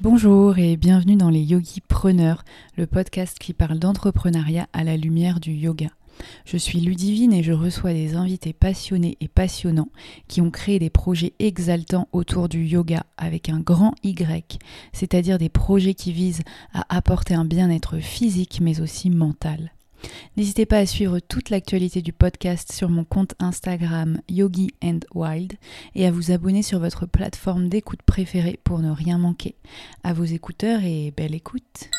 Bonjour et bienvenue dans les Yogi Preneurs, le podcast qui parle d'entrepreneuriat à la lumière du yoga. Je suis Ludivine et je reçois des invités passionnés et passionnants qui ont créé des projets exaltants autour du yoga avec un grand Y, c'est-à-dire des projets qui visent à apporter un bien-être physique mais aussi mental. N'hésitez pas à suivre toute l'actualité du podcast sur mon compte Instagram Yogi and Wild et à vous abonner sur votre plateforme d'écoute préférée pour ne rien manquer. À vos écouteurs et belle écoute.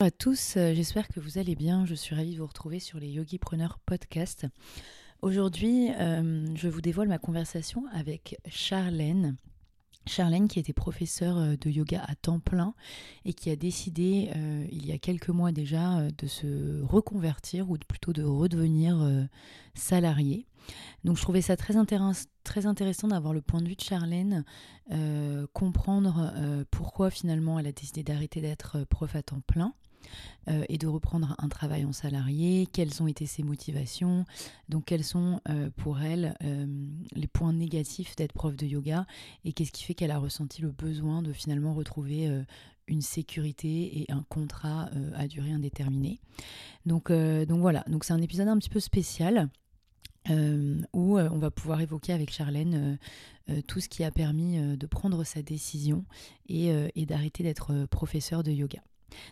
Bonjour à tous, euh, j'espère que vous allez bien. Je suis ravie de vous retrouver sur les Yogi Preneurs podcast. Aujourd'hui, euh, je vous dévoile ma conversation avec Charlène. Charlène qui était professeure euh, de yoga à temps plein et qui a décidé euh, il y a quelques mois déjà euh, de se reconvertir ou plutôt de redevenir salariée. Donc je trouvais ça très, très intéressant d'avoir le point de vue de Charlène, comprendre pourquoi finalement elle a décidé d'arrêter d'être prof à temps plein. Euh, et de reprendre un travail en salarié, quelles ont été ses motivations, donc quels sont euh, pour elle euh, les points négatifs d'être prof de yoga? Et qu'est-ce qui fait qu'elle a ressenti le besoin de finalement retrouver une sécurité et un contrat à durée indéterminée? Donc, donc voilà, c'est un épisode un petit peu spécial. où on va pouvoir évoquer avec Charlène tout ce qui a permis de prendre sa décision et, d'arrêter d'être professeur de yoga.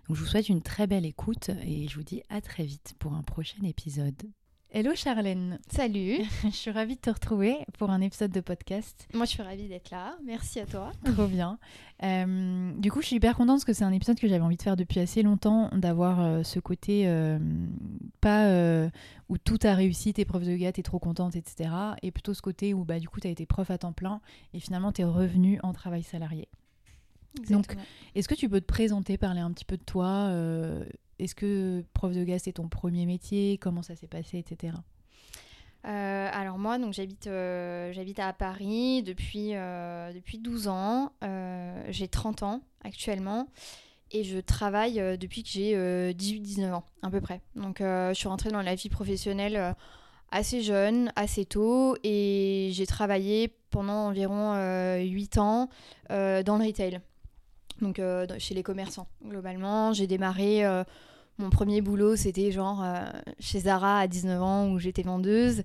Donc je vous souhaite une très belle écoute et je vous dis à très vite pour un prochain épisode. Hello Charlène, Salut, je suis ravie de te retrouver pour un épisode de podcast. moi je suis ravie d'être là, merci à toi. Trop bien. Euh, du coup, je suis hyper contente parce que c'est un épisode que j'avais envie de faire depuis assez longtemps, d'avoir euh, ce côté euh, pas où tout a réussi, t'es prof de yoga, t'es trop contente, etc. Et plutôt ce côté où bah, du coup, t'as été prof à temps plein et finalement, t'es revenu en travail salarié. Exactement. Est-ce que tu peux te présenter, parler un petit peu de toi euh, Est-ce que prof de yoga, c'est ton premier métier Comment ça s'est passé, etc. Euh, alors moi, donc j'habite, euh, j'habite à Paris depuis, euh, depuis 12 ans. J'ai 30 ans actuellement et je travaille depuis que j'ai 18-19 ans à peu près. Donc je suis rentrée dans la vie professionnelle assez jeune, assez tôt et j'ai travaillé pendant environ 8 ans dans le retail. Donc euh, chez les commerçants globalement. J'ai démarré... euh, mon premier boulot, c'était genre euh, chez Zara à 19 ans où j'étais vendeuse.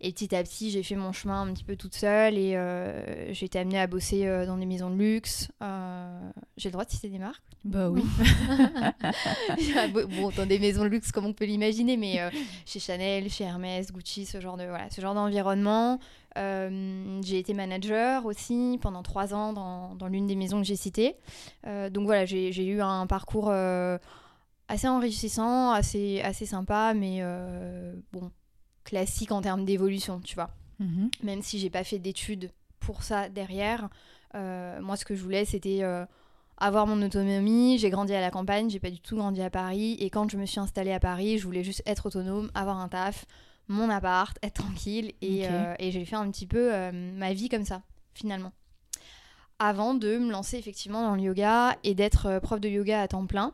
Et petit à petit, j'ai fait mon chemin un petit peu toute seule et euh, j'ai été amenée à bosser euh, dans des maisons de luxe. Euh, j'ai le droit de citer des marques? Bah oui. Bon, dans des maisons de luxe comme on peut l'imaginer, mais chez Chanel, chez Hermès, Gucci, ce genre de voilà, ce genre d'environnement. J'ai été manager aussi pendant trois ans dans, dans l'une des maisons que j'ai citées. Donc voilà, j'ai j'ai eu un parcours assez enrichissant, assez, assez sympa, mais bon, classique en termes d'évolution, tu vois. Mhm. Même si j'ai pas fait d'études pour ça derrière, euh, moi ce que je voulais c'était euh, avoir mon autonomie. J'ai grandi à la campagne, j'ai pas du tout grandi à Paris, et quand je me suis installée à Paris, je voulais juste être autonome, avoir un taf, mon appart, être tranquille, et, euh, et j'ai fait un petit peu ma vie comme ça, finalement. Avant de me lancer effectivement dans le yoga et d'être prof de yoga à temps plein.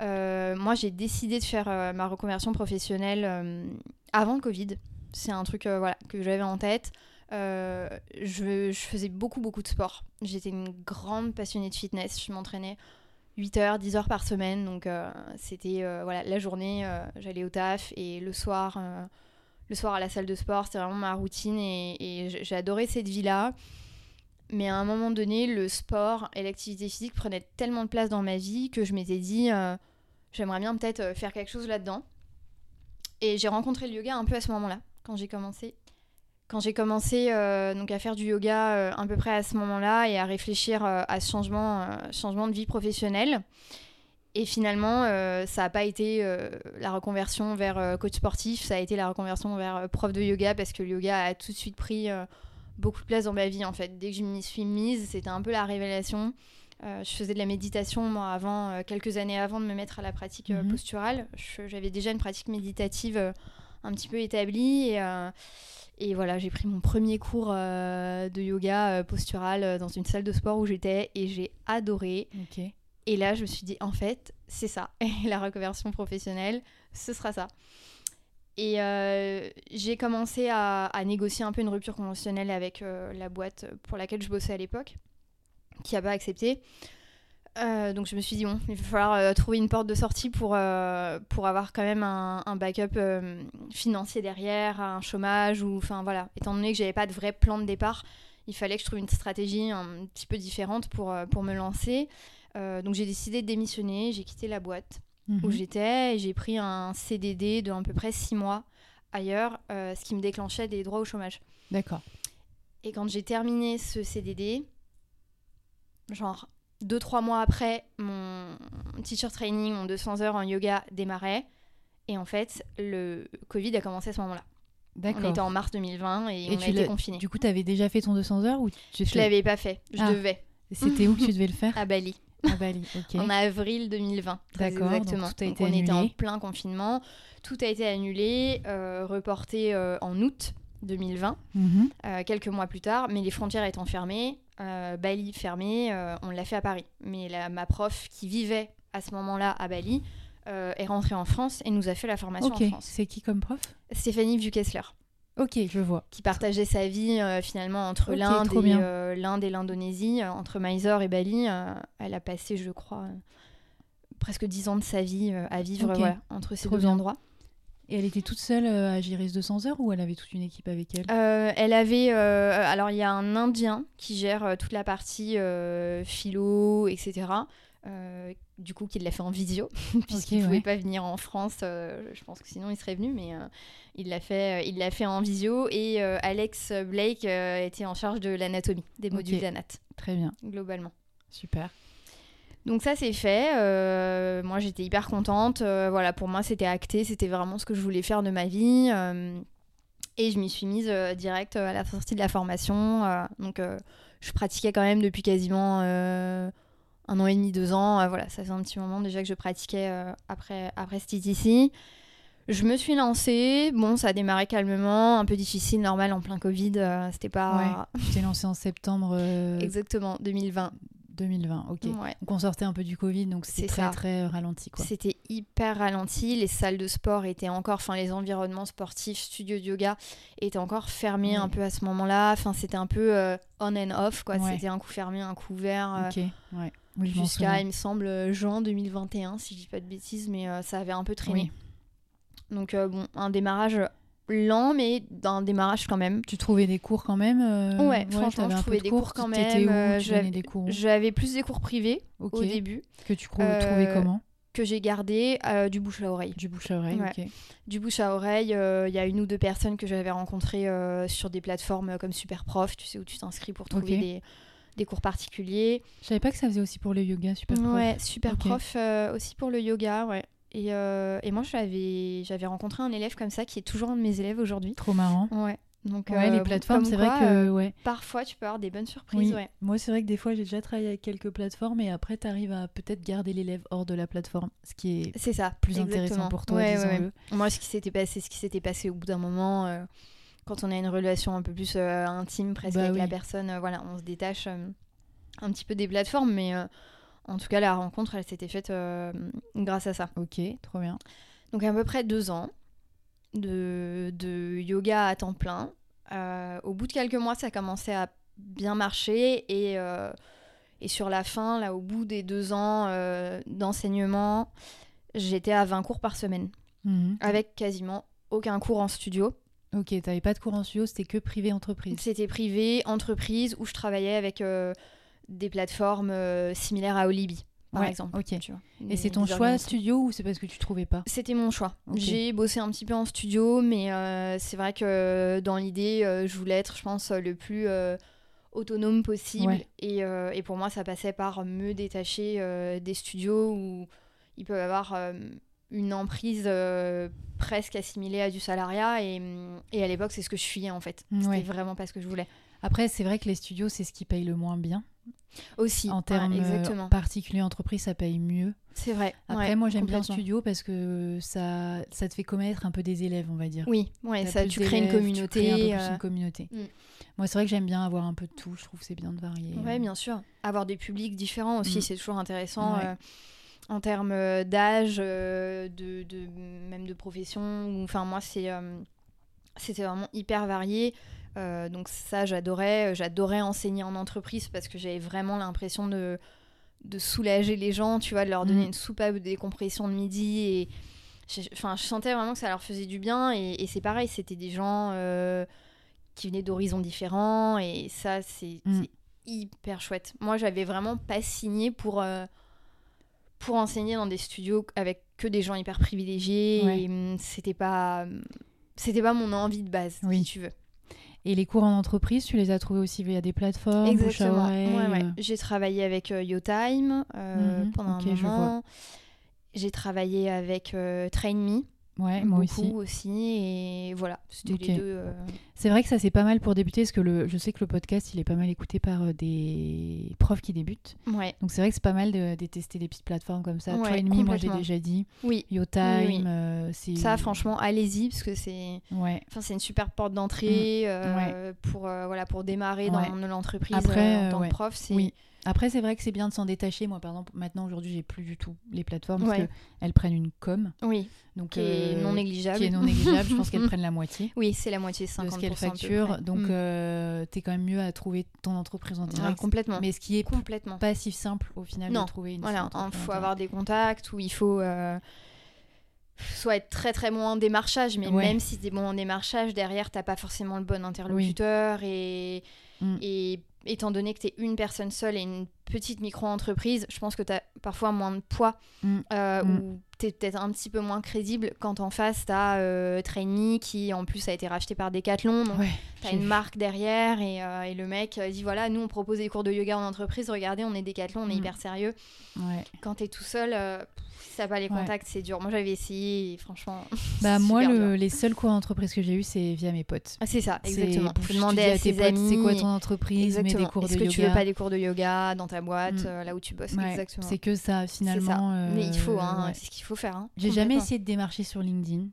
Euh, moi, j'ai décidé de faire euh, ma reconversion professionnelle avant le Covid. C'est un truc euh, voilà, que j'avais en tête. Euh, je, faisais beaucoup, beaucoup de sport. J'étais une grande passionnée de fitness. Je m'entraînais 8 heures, 10 heures par semaine. Donc, euh, c'était voilà, la journée, j'allais au taf et le soir, le soir à la salle de sport, c'était vraiment ma routine et, et j'ai adoré cette vie-là. Mais à un moment donné, le sport et l'activité physique prenaient tellement de place dans ma vie que je m'étais dit, j'aimerais bien peut-être faire quelque chose là-dedans. Et j'ai rencontré le yoga un peu à ce moment-là, quand j'ai commencé. Quand j'ai commencé euh, donc à faire du yoga euh, à peu près à ce moment-là et à réfléchir euh, à ce changement, euh, changement de vie professionnelle. Et finalement, ça n'a pas été la reconversion vers coach sportif, ça a été la reconversion vers prof de yoga parce que le yoga a tout de suite pris beaucoup de place dans ma vie en fait. Dès que je m'y suis mise, c'était un peu la révélation. Euh, je faisais de la méditation moi avant, euh, quelques années avant de me mettre à la pratique euh, Mhm. posturale. J'avais déjà une pratique méditative un petit peu établie et, Et voilà, j'ai pris mon premier cours de yoga postural dans une salle de sport où j'étais et j'ai adoré. Et là, je me suis dit, en fait, c'est ça. Et la reconversion professionnelle, ce sera ça. Et euh, j'ai commencé à, à négocier un peu une rupture conventionnelle avec euh, la boîte pour laquelle je bossais à l'époque, qui n'a pas accepté. Euh, donc je me suis dit, bon, il va falloir euh, trouver une porte de sortie pour, euh, pour avoir quand même un, un backup financier derrière, un chômage, ou enfin voilà. Étant donné que j'avais pas de vrai plan de départ, il fallait que je trouve une stratégie un petit peu différente pour, pour me lancer. Donc j'ai décidé de démissionner, j'ai quitté la boîte où Mhm. j'étais et j'ai pris un CDD de à peu près six mois ailleurs, ce qui me déclenchait des droits au chômage. D'accord. Et quand j'ai terminé ce CDD, genre deux, trois mois après, mon teacher training, mon 200 heures en yoga démarrait. Et en fait, le Covid a commencé à ce moment-là. On était en mars 2020 et, Et on a tu été confinés. Du coup, tu avais déjà fait ton 200 heures ou tu Je l'avais pas fait, je Ah. devais, C'était où que tu devais le faire à Bali. À Bali. Ok. En avril 2020. très D'accord, donc Exactement. tout a Donc été on était en plein confinement. Tout a été annulé, euh, reporté euh, en août 2020, Mhm. euh, quelques mois plus tard. Mais les frontières étant fermées, euh, Bali fermé, euh, on l'a fait à Paris. Mais la- ma prof qui vivait à ce moment-là à Bali est rentrée en France et nous a fait la formation en France. C'est qui comme prof? Stéphanie Vuckessler, Ok, je vois. qui partageait sa vie finalement entre l'Inde et, bien. l'Inde et l'Indonésie, entre Mysore et Bali. elle a passé, je crois, presque dix ans de sa vie à vivre entre ces trop deux bien. endroits. Et elle était toute seule euh, à ce 200 heures ou elle avait toute une équipe avec elle? Euh, elle avait. euh, alors, il y a un Indien qui gère toute la partie euh, philo, etc. du coup, qui l'a fait en visio, puisqu'il ne pouvait ouais. pas venir en France. je pense que sinon, il serait venu, mais il l'a fait, il l'a fait en visio. Et Alex Blake était en charge de l'anatomie, des modules d'anat, Très bien. globalement. Super. Donc ça c'est fait. euh, moi j'étais hyper contente. euh, voilà, pour moi c'était acté, c'était vraiment ce que je voulais faire de ma vie. euh, et je m'y suis mise direct à la sortie de la formation. donc je pratiquais quand même depuis quasiment un an et demi, deux ans. voilà, ça fait un petit moment déjà que je pratiquais après, après cet ici. Je me suis lancée. Bon, ça a démarré calmement, un peu difficile, normal en plein Covid. c'était pas Tu t'es lancée en septembre exactement 2020. 2020. Ok. Ouais. Donc on sortait un peu du Covid, donc c'était C'est très ça. très euh, ralenti quoi. C'était hyper ralenti. Les salles de sport étaient encore, enfin les environnements sportifs, studios de yoga étaient encore fermés Ouais. un peu à ce moment-là. Enfin c'était un peu euh, on and off quoi. Ouais. C'était un coup fermé, un coup ouvert. euh, Ok. Ouais. Oui, Jusqu'à, il me semble, juin 2021, si je dis pas de bêtises, mais euh, ça avait un peu traîné. Donc, bon, un démarrage lent, mais d'un démarrage quand même. Tu trouvais des cours quand même euh, Ouais, franchement, t'avais je trouvais de des cours quand même, euh, j'avais- plus des cours privés au début, Que tu Euh, trouvais comment? que j'ai gardé euh, du bouche à oreille. Du bouche à oreille, Ouais. ok. du bouche à oreille. euh, Il y a une ou deux personnes que j'avais rencontrées sur des plateformes comme Superprof, tu sais, où tu t'inscris pour trouver des, des cours particuliers. Je savais pas que ça faisait aussi pour le yoga, super prof. Ouais, Superprof aussi pour le yoga, ouais. Et, euh, et moi, j'avais j'avais rencontré un élève comme ça qui est toujours un de mes élèves aujourd'hui. Trop marrant. Ouais. Donc, Ouais, euh, les bon, plateformes, c'est vrai que euh, ouais. parfois tu peux avoir des bonnes surprises. Oui. Ouais. Moi, c'est vrai que des fois, j'ai déjà travaillé avec quelques plateformes et après, tu arrives à peut-être garder l'élève hors de la plateforme, ce qui est C'est ça. plus intéressant pour toi, Ouais, ouais, disons-le. ouais. Moi, ce qui s'était passé, ce qui s'était passé au bout d'un moment, euh, quand on a une relation un peu plus euh, intime presque Bah avec la personne, euh, voilà, on se détache euh, un petit peu des plateformes, mais euh, en tout cas, la rencontre, elle s'était faite euh, grâce à ça. Ok, trop bien. Donc à peu près deux ans de, de yoga à temps plein. Euh, au bout de quelques mois, ça commençait à bien marcher et, euh, et sur la fin, là, au bout des deux ans d'enseignement, j'étais à 20 cours par semaine Mhm. avec quasiment aucun cours en studio. Ok, t'avais pas de cours en studio, c'était que privé entreprise. C'était privé, entreprise, où je travaillais avec des plateformes euh, similaires à Olibi, par Ouais, exemple. ok. tu vois. Et c'est ton choix studio ou c'est parce que tu trouvais pas? C'était mon choix. J'ai bossé un petit peu en studio, mais euh, c'est vrai que dans l'idée, euh, je voulais être, je pense, le plus euh, autonome possible. Ouais. Et, euh, et pour moi, ça passait par me détacher euh, des studios où ils peuvent avoir euh, une emprise euh, presque assimilée à du salariat. Et, et à l'époque, c'est ce que je fuyais en fait. Ouais. C'était vraiment pas ce que je voulais. Après, c'est vrai que les studios, c'est ce qui paye le moins bien. Aussi, En ouais, termes euh, exactement. particuliers entreprise, ça paye mieux. C'est vrai. Après, ouais, moi, j'aime bien le studio parce que ça, ça te fait connaître un peu des élèves, on va dire. Oui, ouais, ça, tu crées une communauté. Tu crées un peu plus euh, une communauté. Mm. Moi, c'est vrai que j'aime bien avoir un peu de tout. Je trouve c'est bien de varier. Ouais, bien sûr. Avoir des publics différents aussi, Mm. c'est toujours intéressant. Ouais. euh, en termes euh, d'âge, euh, de, de- même de profession. Enfin, moi, c'est, euh, c'était vraiment hyper varié. Euh, donc ça, j'adorais. J'adorais enseigner en entreprise parce que j'avais vraiment l'impression de, de soulager les gens, tu vois, de leur donner Mm. une soupape de décompression de midi. Et enfin, je sentais vraiment que ça leur faisait du bien. Et, et c'est pareil, c'était des gens euh, qui venaient d'horizons différents. Et ça, c'est Mm. c'est hyper chouette. Moi, j'avais vraiment pas signé pour, euh, pour enseigner dans des studios avec que des gens hyper privilégiés. Ouais. Et hum, c'était pas, c'était pas mon envie de base, Oui. si tu veux. Et les cours en entreprise, tu les as trouvés aussi via des plateformes, Exactement. oreille, Ouais, ouais. euh, J'ai travaillé avec euh, YoTime euh, Mhm, pendant un moment. J'ai travaillé avec TrainMe Ouais, moi aussi. aussi. Et voilà, c'était les deux. euh, C'est vrai que ça c'est pas mal pour débuter parce que le, je sais que le podcast il est pas mal écouté par euh, des profs qui débutent. Ouais, Donc c'est vrai que c'est pas mal de, de tester des petites plateformes comme ça. Ouais, Me, moi j'ai déjà dit. oui. YoTime, Oui, oui. euh. Ça, franchement, allez-y parce que c'est. Ouais. Enfin, c'est une super porte d'entrée euh, pour, voilà, pour démarrer dans l'entreprise Après, en tant que prof. C'est... Oui. Après c'est vrai que c'est bien de s'en détacher. Moi par exemple maintenant aujourd'hui j'ai plus du tout les plateformes parce Ouais. que elles prennent une com. Oui, Donc qui est euh, non négligeable. Qui est non négligeable. je pense qu'elles prennent la moitié. Oui, c'est la moitié, 50% de ce qu'elles facturent. Donc, Mm. euh, t'es quand même mieux à trouver ton entreprise en Ouais, direct. complètement. Mais ce qui est Complètement. pas si simple au final Non, de trouver une Voilà, il en faut avoir des contacts où il faut euh, soit être très très bon en démarchage, mais Ouais. même si tu es bon en démarchage, derrière, t'as pas forcément le bon interlocuteur. Et, Mm. et étant donné que tu es une personne seule et une petite micro-entreprise, je pense que tu as parfois moins de poids Mm. euh, Mm. ou tu es peut-être un petit peu moins crédible quand en face, tu as euh, Trainee qui en plus a été racheté par Decathlon. Donc Ouais, T'as j'ai une vu. marque derrière et, euh, et le mec euh, dit voilà, nous on propose des cours de yoga en entreprise, regardez, on est Decathlon, on est Mm. hyper sérieux. Ouais. Quand t'es tout seul, pff, si t'as pas les Ouais. contacts, c'est dur. Moi j'avais essayé franchement. Bah moi, le- les seuls cours d'entreprise que j'ai eu, c'est via mes potes. Ah, c'est ça, exactement. demander dis à, tes potes, amis. C'est quoi ton entreprise des de Est-ce que yoga. tu veux pas des cours de yoga dans ta boîte, Mm. euh, là où tu bosses? Ouais, Exactement. C'est que ça finalement. euh, Mais il faut, hein, ouais. c'est ce qu'il faut faire. hein, J'ai jamais essayé de démarcher sur LinkedIn.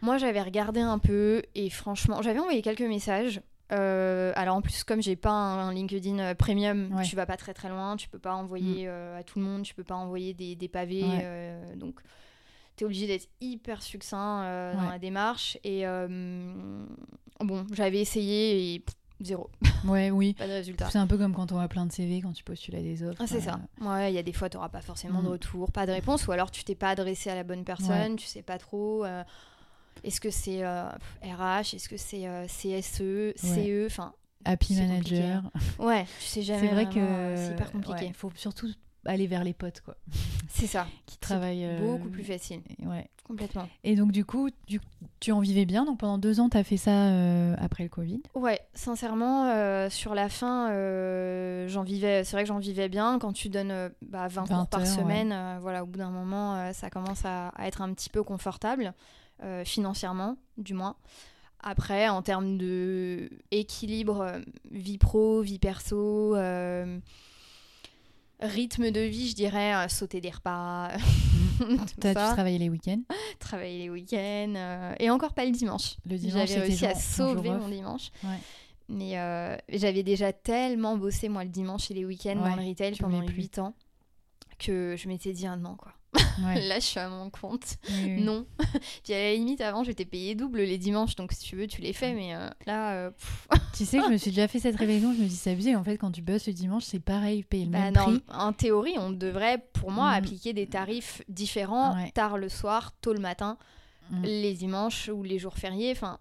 Moi, j'avais regardé un peu et franchement, j'avais envoyé quelques messages. Euh, alors en plus, comme j'ai pas un, un LinkedIn euh, premium, Ouais. tu vas pas très très loin. Tu peux pas envoyer euh, à tout le monde. Tu peux pas envoyer des, des pavés. Ouais. euh, donc, tu es obligé d'être hyper succinct dans la démarche. Et bon, j'avais essayé et pff, zéro, Ouais, oui. pas de résultat. C'est un peu comme quand on a plein de CV, quand tu postules à des offres. Ah, c'est ça. Ouais, il y a des fois, tu n'auras pas forcément de Mm. retour, pas de réponse, ou alors tu t'es pas adressé à la bonne personne, tu sais pas trop. Euh, est-ce que c'est euh, RH Est-ce que c'est euh, CSE CE Enfin, Happy C'est compliqué, Manager. ouais, tu sais jamais. C'est vrai vraiment, que euh, c'est hyper compliqué. Il faut surtout aller vers les potes, quoi, C'est ça. qui travaillent. euh, Beaucoup plus facile. Ouais. Complètement. Et donc, du coup, tu en vivais bien? Donc, pendant deux ans, tu as fait ça euh, après le Covid? Ouais, sincèrement, euh, sur la fin, euh, j'en vivais. C'est vrai que j'en vivais bien. Quand tu donnes euh, bah, 20, 20 cours par heures, semaine, euh, voilà, au bout d'un moment, euh, ça commence à, à être un petit peu confortable, euh, financièrement, du moins. Après, en termes de équilibre, euh, vie pro, vie perso, euh, rythme de vie, je dirais, sauter des repas, T'as- Tu ça, travaillais les week-ends? travailler les week-ends, euh, et encore pas le dimanche. Le dimanche, J'avais réussi à sauver mon dimanche. Ouais. Mais euh, j'avais déjà tellement bossé, moi, le didimanche et les week-ends dans Ouais, le retail pendant voulais plus. 8 ans que je m'étais dit, ah non, quoi. Ouais. Là, je suis à mon compte. Oui, oui. Non. Puis à la limite, avant, j'étais payée double les dimanches, donc si tu veux, tu les fais. Mais euh, là, euh, Tu sais que je me suis déjà fait cette réflexion. Je me dis, c'est abusé. En fait, quand tu bosses le dimanche, c'est pareil, payer le bah même non, prix. en théorie, on devrait, pour moi, Mm. appliquer des tarifs différents, Ouais. tard le soir, tôt le matin, Mm. les dimanches ou les jours fériés. Enfin,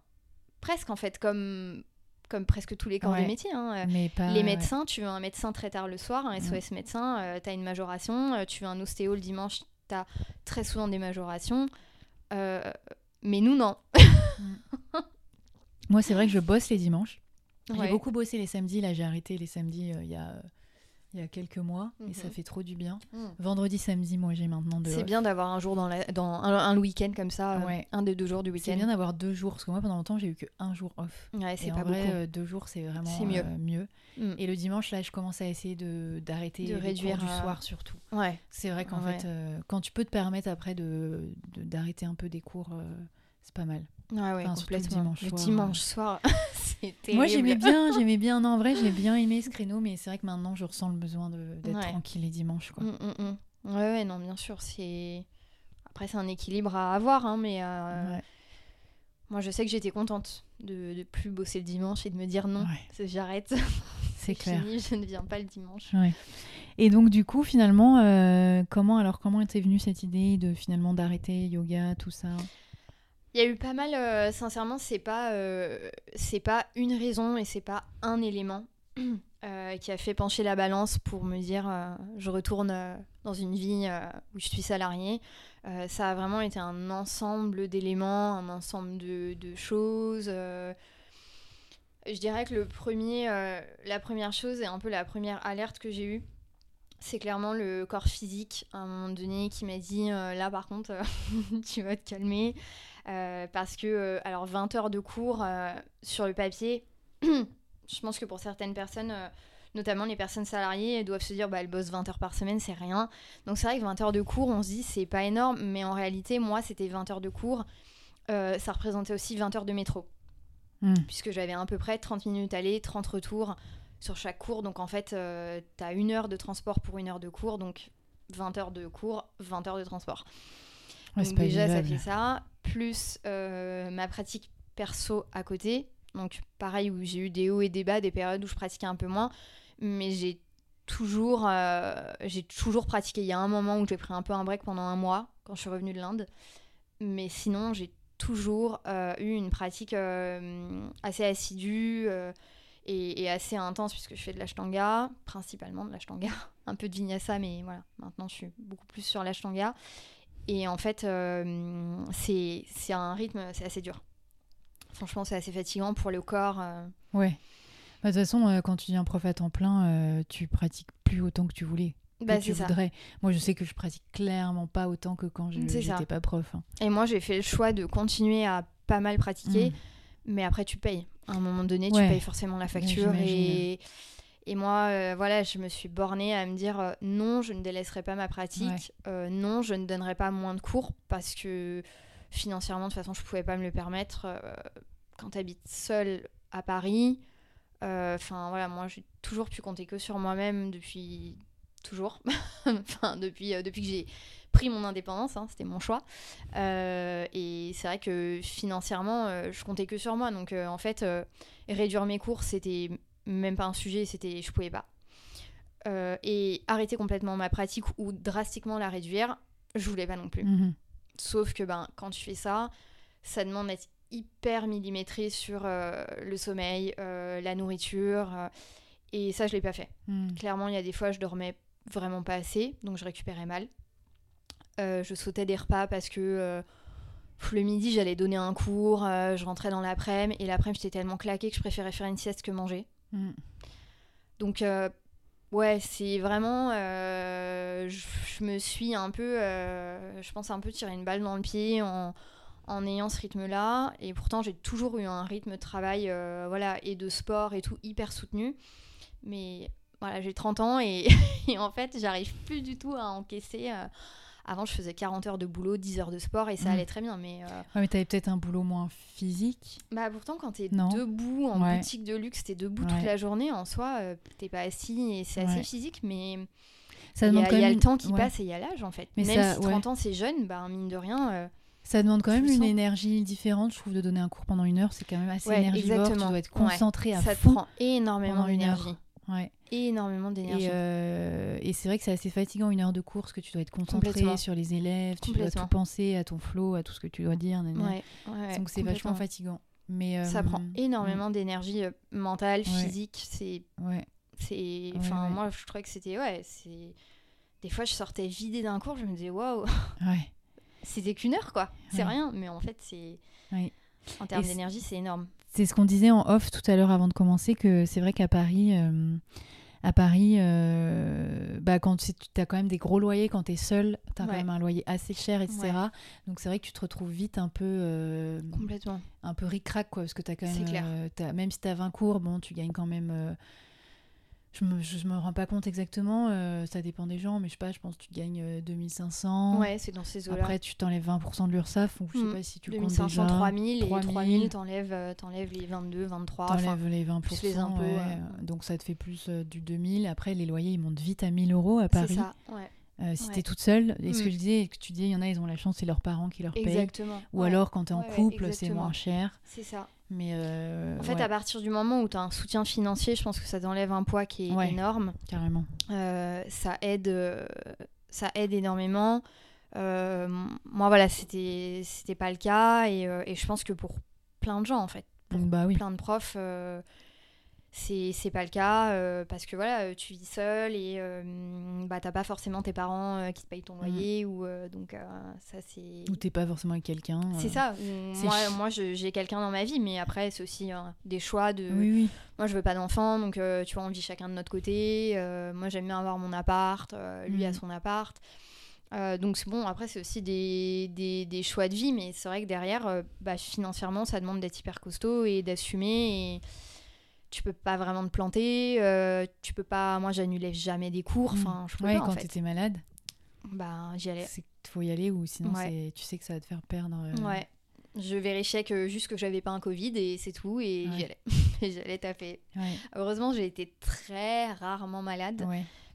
presque en fait, comme, comme presque tous les corps Ouais. de métier. hein. Euh, Mais pas. Les médecins, tu veux un médecin très tard le soir, un Mm. SOS médecin, tu as une majoration. euh, tu veux un ostéo le dimanche, tu as très souvent des majorations. Euh, mais nous, non. Moi, c'est vrai que je bosse les dimanches. Ouais. J'ai beaucoup bossé les samedis. Là, j'ai arrêté les samedis euh, il y a euh, il y a quelques mois et ça Mhm. fait trop du bien. Mm. Vendredi, samedi, moi j'ai maintenant de C'est bien d'avoir un jour dans, la, dans un, un week-end comme ça, euh, Ouais. un des deux jours du C'est week-end. bien d'avoir deux jours parce que moi pendant longtemps j'ai eu que un jour off. Ouais, c'est pas vrai, beaucoup. euh, deux jours c'est vraiment C'est mieux. euh, mieux. Mm. Et le dimanche là, je commence à essayer de d'arrêter De les cours réduire, du soir surtout. Ouais. C'est vrai qu'en Ouais. fait, euh, quand tu peux te permettre après de de- d'arrêter un peu des cours, c'est pas mal. Ouais, Enfin, le dimanche le soir, dimanche soir, c'est terrible. Moi j'aimais bien, j'aimais bien. Non, en vrai, j'ai bien aimé ce créneau, mais c'est vrai que maintenant je ressens le besoin d'être Ouais. tranquille les dimanches. Quoi. Mm, mm, mm. Ouais, ouais, non, bien sûr, c'est. Après, c'est un équilibre à avoir, hein, mais euh, Ouais. moi, je sais que j'étais contente de, de plus bosser le dimanche et de me dire non, j'arrête, c'est clair. fini, je ne viens pas le dimanche. Et donc du coup, finalement, euh, comment alors comment était venue cette idée de finalement d'arrêter yoga, tout ça? Il y a eu pas mal, euh, sincèrement, c'est pas, euh, pas une raison et c'est pas un élément euh, qui a fait pencher la balance pour me dire je retourne dans une vie où je suis salariée. Euh, ça a vraiment été un ensemble d'éléments, un ensemble de, choses. Je dirais que le premier, la première chose et un peu la première alerte que j'ai eue, c'est clairement le corps physique à un moment donné qui m'a dit là par contre tu vas te calmer parce que euh, alors 20 heures de cours euh, sur le papier je pense que pour certaines personnes euh, notamment les personnes salariées elles doivent se dire bah elles bossent 20 heures par semaine c'est rien. Donc c'est vrai que 20 heures de cours on se dit c'est pas énorme mais en réalité moi c'était 20 heures de cours euh, ça représentait aussi 20 heures de métro. Hmm. puisque j'avais à peu près 30 minutes aller 30 retours sur chaque cours. Donc en fait euh, t'as une heure de transport pour une heure de cours. Donc 20 heures de cours 20 heures de transport Ouais, donc déjà, ça fait ça. Plus euh, ma pratique perso à côté. Donc pareil, où j'ai eu des hauts et des bas, des périodes où je pratiquais un peu moins. Mais j'ai toujours, euh, j'ai toujours pratiqué. Il y a un moment où j'ai pris un peu un break pendant un mois, quand je suis revenue de l'Inde. Mais sinon, j'ai toujours euh, eu une pratique assez assidue et, et assez intense, puisque je fais de l'ashtanga, principalement de l'ashtanga. un peu de vinyasa, mais voilà, maintenant je suis beaucoup plus sur l'ashtanga. Et en fait, euh, c'est un rythme, c'est assez dur. Franchement, c'est assez fatigant pour le corps. euh. Ouais. Bah, De toute façon, euh, quand tu deviens prof à temps plein, euh, tu pratiques plus autant que tu voulais. que Bah, tu c'est ça. voudrais. Moi, je sais que je pratique clairement pas autant que quand j'étais pas prof. hein. Et moi, j'ai fait le choix de continuer à pas mal pratiquer, Mm. mais après, tu payes. À un moment donné, tu payes forcément la facture. et, et moi, euh, voilà, je me suis bornée à me dire euh, non, je ne délaisserai pas ma pratique. euh, non, je ne donnerai pas moins de cours parce que financièrement, de toute façon, je pouvais pas me le permettre. quand tu habites seule à Paris, enfin voilà, moi, j'ai toujours pu compter que sur moi-même depuis toujours. enfin, depuis, depuis que j'ai pris mon indépendance, hein, c'était mon choix. Euh, et c'est vrai que financièrement, euh, je comptais que sur moi. Donc euh, en fait, réduire mes cours, c'était même pas un sujet, c'était je pouvais pas. Euh, et arrêter complètement ma pratique ou drastiquement la réduire, je voulais pas non plus. Mhm. Sauf que ben, quand tu fais ça, ça demande d'être hyper millimétré sur euh, le sommeil, euh, la nourriture. et ça, je l'ai pas fait. Mhm. Clairement, il y a des fois, je dormais vraiment pas assez, donc je récupérais mal. Je sautais des repas parce que le midi, j'allais donner un cours, je rentrais dans l'après-midi, et l'après-midi, j'étais tellement claquée que je préférais faire une sieste que manger. Mhm. Donc, euh, ouais, c'est vraiment. euh, je, me suis un peu. euh, je pense un peu tirer une balle dans le pied en, en ayant ce rythme-là. Et pourtant, j'ai toujours eu un rythme de travail voilà, et de sport et tout hyper soutenu. Mais voilà, j'ai 30 ans et en fait, j'arrive plus du tout à encaisser. Avant, je faisais 40 heures de boulot, 10 heures de sport et ça Mm. allait très bien. Mais euh, Ouais, mais t'avais peut-être un boulot moins physique. bah pourtant quand t'es debout en Ouais. boutique de luxe, t'es debout Ouais. toute la journée en soi, euh, t'es pas assis et c'est assez physique, mais Ça il y a, quand il y a même le temps qui passe et il y a l'âge en fait. Mais Même ça- si 30 ans c'est jeune, bah mine de rien. euh, Ça demande quand même une sens. énergie différente, je trouve, de donner un cours pendant une heure. C'est quand même assez Ouais, énergivore. Tu exactement. dois être Ouais. concentré à ça te fond. prend énormément d'énergie. Ouais. Énormément d'énergie. Et, euh, et c'est vrai que c'est assez fatigant une heure de course que tu dois être concentré sur les élèves, tu dois tout penser à ton flow, à tout ce que tu dois dire. Ouais, ouais, Donc c'est vachement fatigant. Mais Ça euh, prend énormément d'énergie euh, mentale, physique. C'est, c'est, enfin moi je trouvais que c'était ouais, c'est. Des fois je sortais vidée d'un cours, je me disais waouh, c'était qu'une heure quoi, c'est rien, mais en fait c'est. En termes d'énergie, c'est énorme. C'est ce qu'on disait en off tout à l'heure avant de commencer, que c'est vrai qu'à Paris, euh, À Paris, euh, bah, quand tu as quand même des gros loyers, quand tu es seul, tu as quand même un loyer assez cher, etc. Ouais. Donc c'est vrai que tu te retrouves vite un peu, euh, Complètement. un peu ric-rac, quoi, parce que tu as quand même, C'est clair. même si tu as 20 cours, bon, tu gagnes quand même. Euh, je me, je me rends pas compte exactement, euh, ça dépend des gens, mais je sais pas, je pense que tu gagnes euh, 2500. Ouais, c'est dans ces eaux-là. Après, tu t'enlèves 20% de l'URSSAF, ou je sais Mm. pas si tu le comptes 2500, déjà. 3000 et 3000. 3000, t'enlèves euh, t'enlèves les 22, 23. enfin, T'enlèves les 20%, plus les impôts, ouais. ouais. donc ça te fait plus euh, du 2000. Après, les loyers, ils montent vite à 1000 euros à c'est Paris. ça, ouais. Euh, si Ouais. t'es toute seule, et ce que je disais, que tu disais, il y en a, ils ont la chance, c'est leurs parents qui leur payent. Exactement. Ou ouais, alors, quand t'es en Ouais, couple, c'est moins cher. C'est ça. Mais euh, En fait, ouais, à partir du moment où tu as un soutien financier, je pense que ça t'enlève un poids qui est Ouais. énorme. carrément. Euh, ça aide, euh, ça aide énormément. Euh, moi, voilà, c'était pas le cas et, et je pense que pour plein de gens, en fait, Donc, bah oui. plein de profs, c'est pas le cas euh, parce que voilà, euh, tu vis seul et euh, bah t'as pas forcément tes parents euh, qui te payent ton loyer ou donc ça c'est Ou t'es pas forcément avec quelqu'un. c'est ça. Moi, moi j'ai quelqu'un dans ma vie, mais après c'est aussi euh, des choix de Oui, oui. moi, je veux pas d'enfant, donc tu vois, on vit chacun de notre côté. Moi, j'aime bien avoir mon appart, lui a Mm. son appart. Donc, c'est bon, après, c'est aussi des, des, des choix de vie, mais c'est vrai que derrière, bah, financièrement, ça demande d'être hyper costaud et d'assumer. Et tu peux pas vraiment te planter. euh, tu peux pas. Moi, j'annulais jamais des cours. Enfin, je. Ouais, pas, en quand fait. t'étais malade, Bah, j'y allais. faut y aller ou sinon Ouais. c'est- tu sais que ça va te faire perdre. euh, Ouais. Je vérifiais que juste que j'avais pas un Covid et c'est tout, et Ouais. j'y allais. j'allais taper. Heureusement, j'ai été très rarement malade.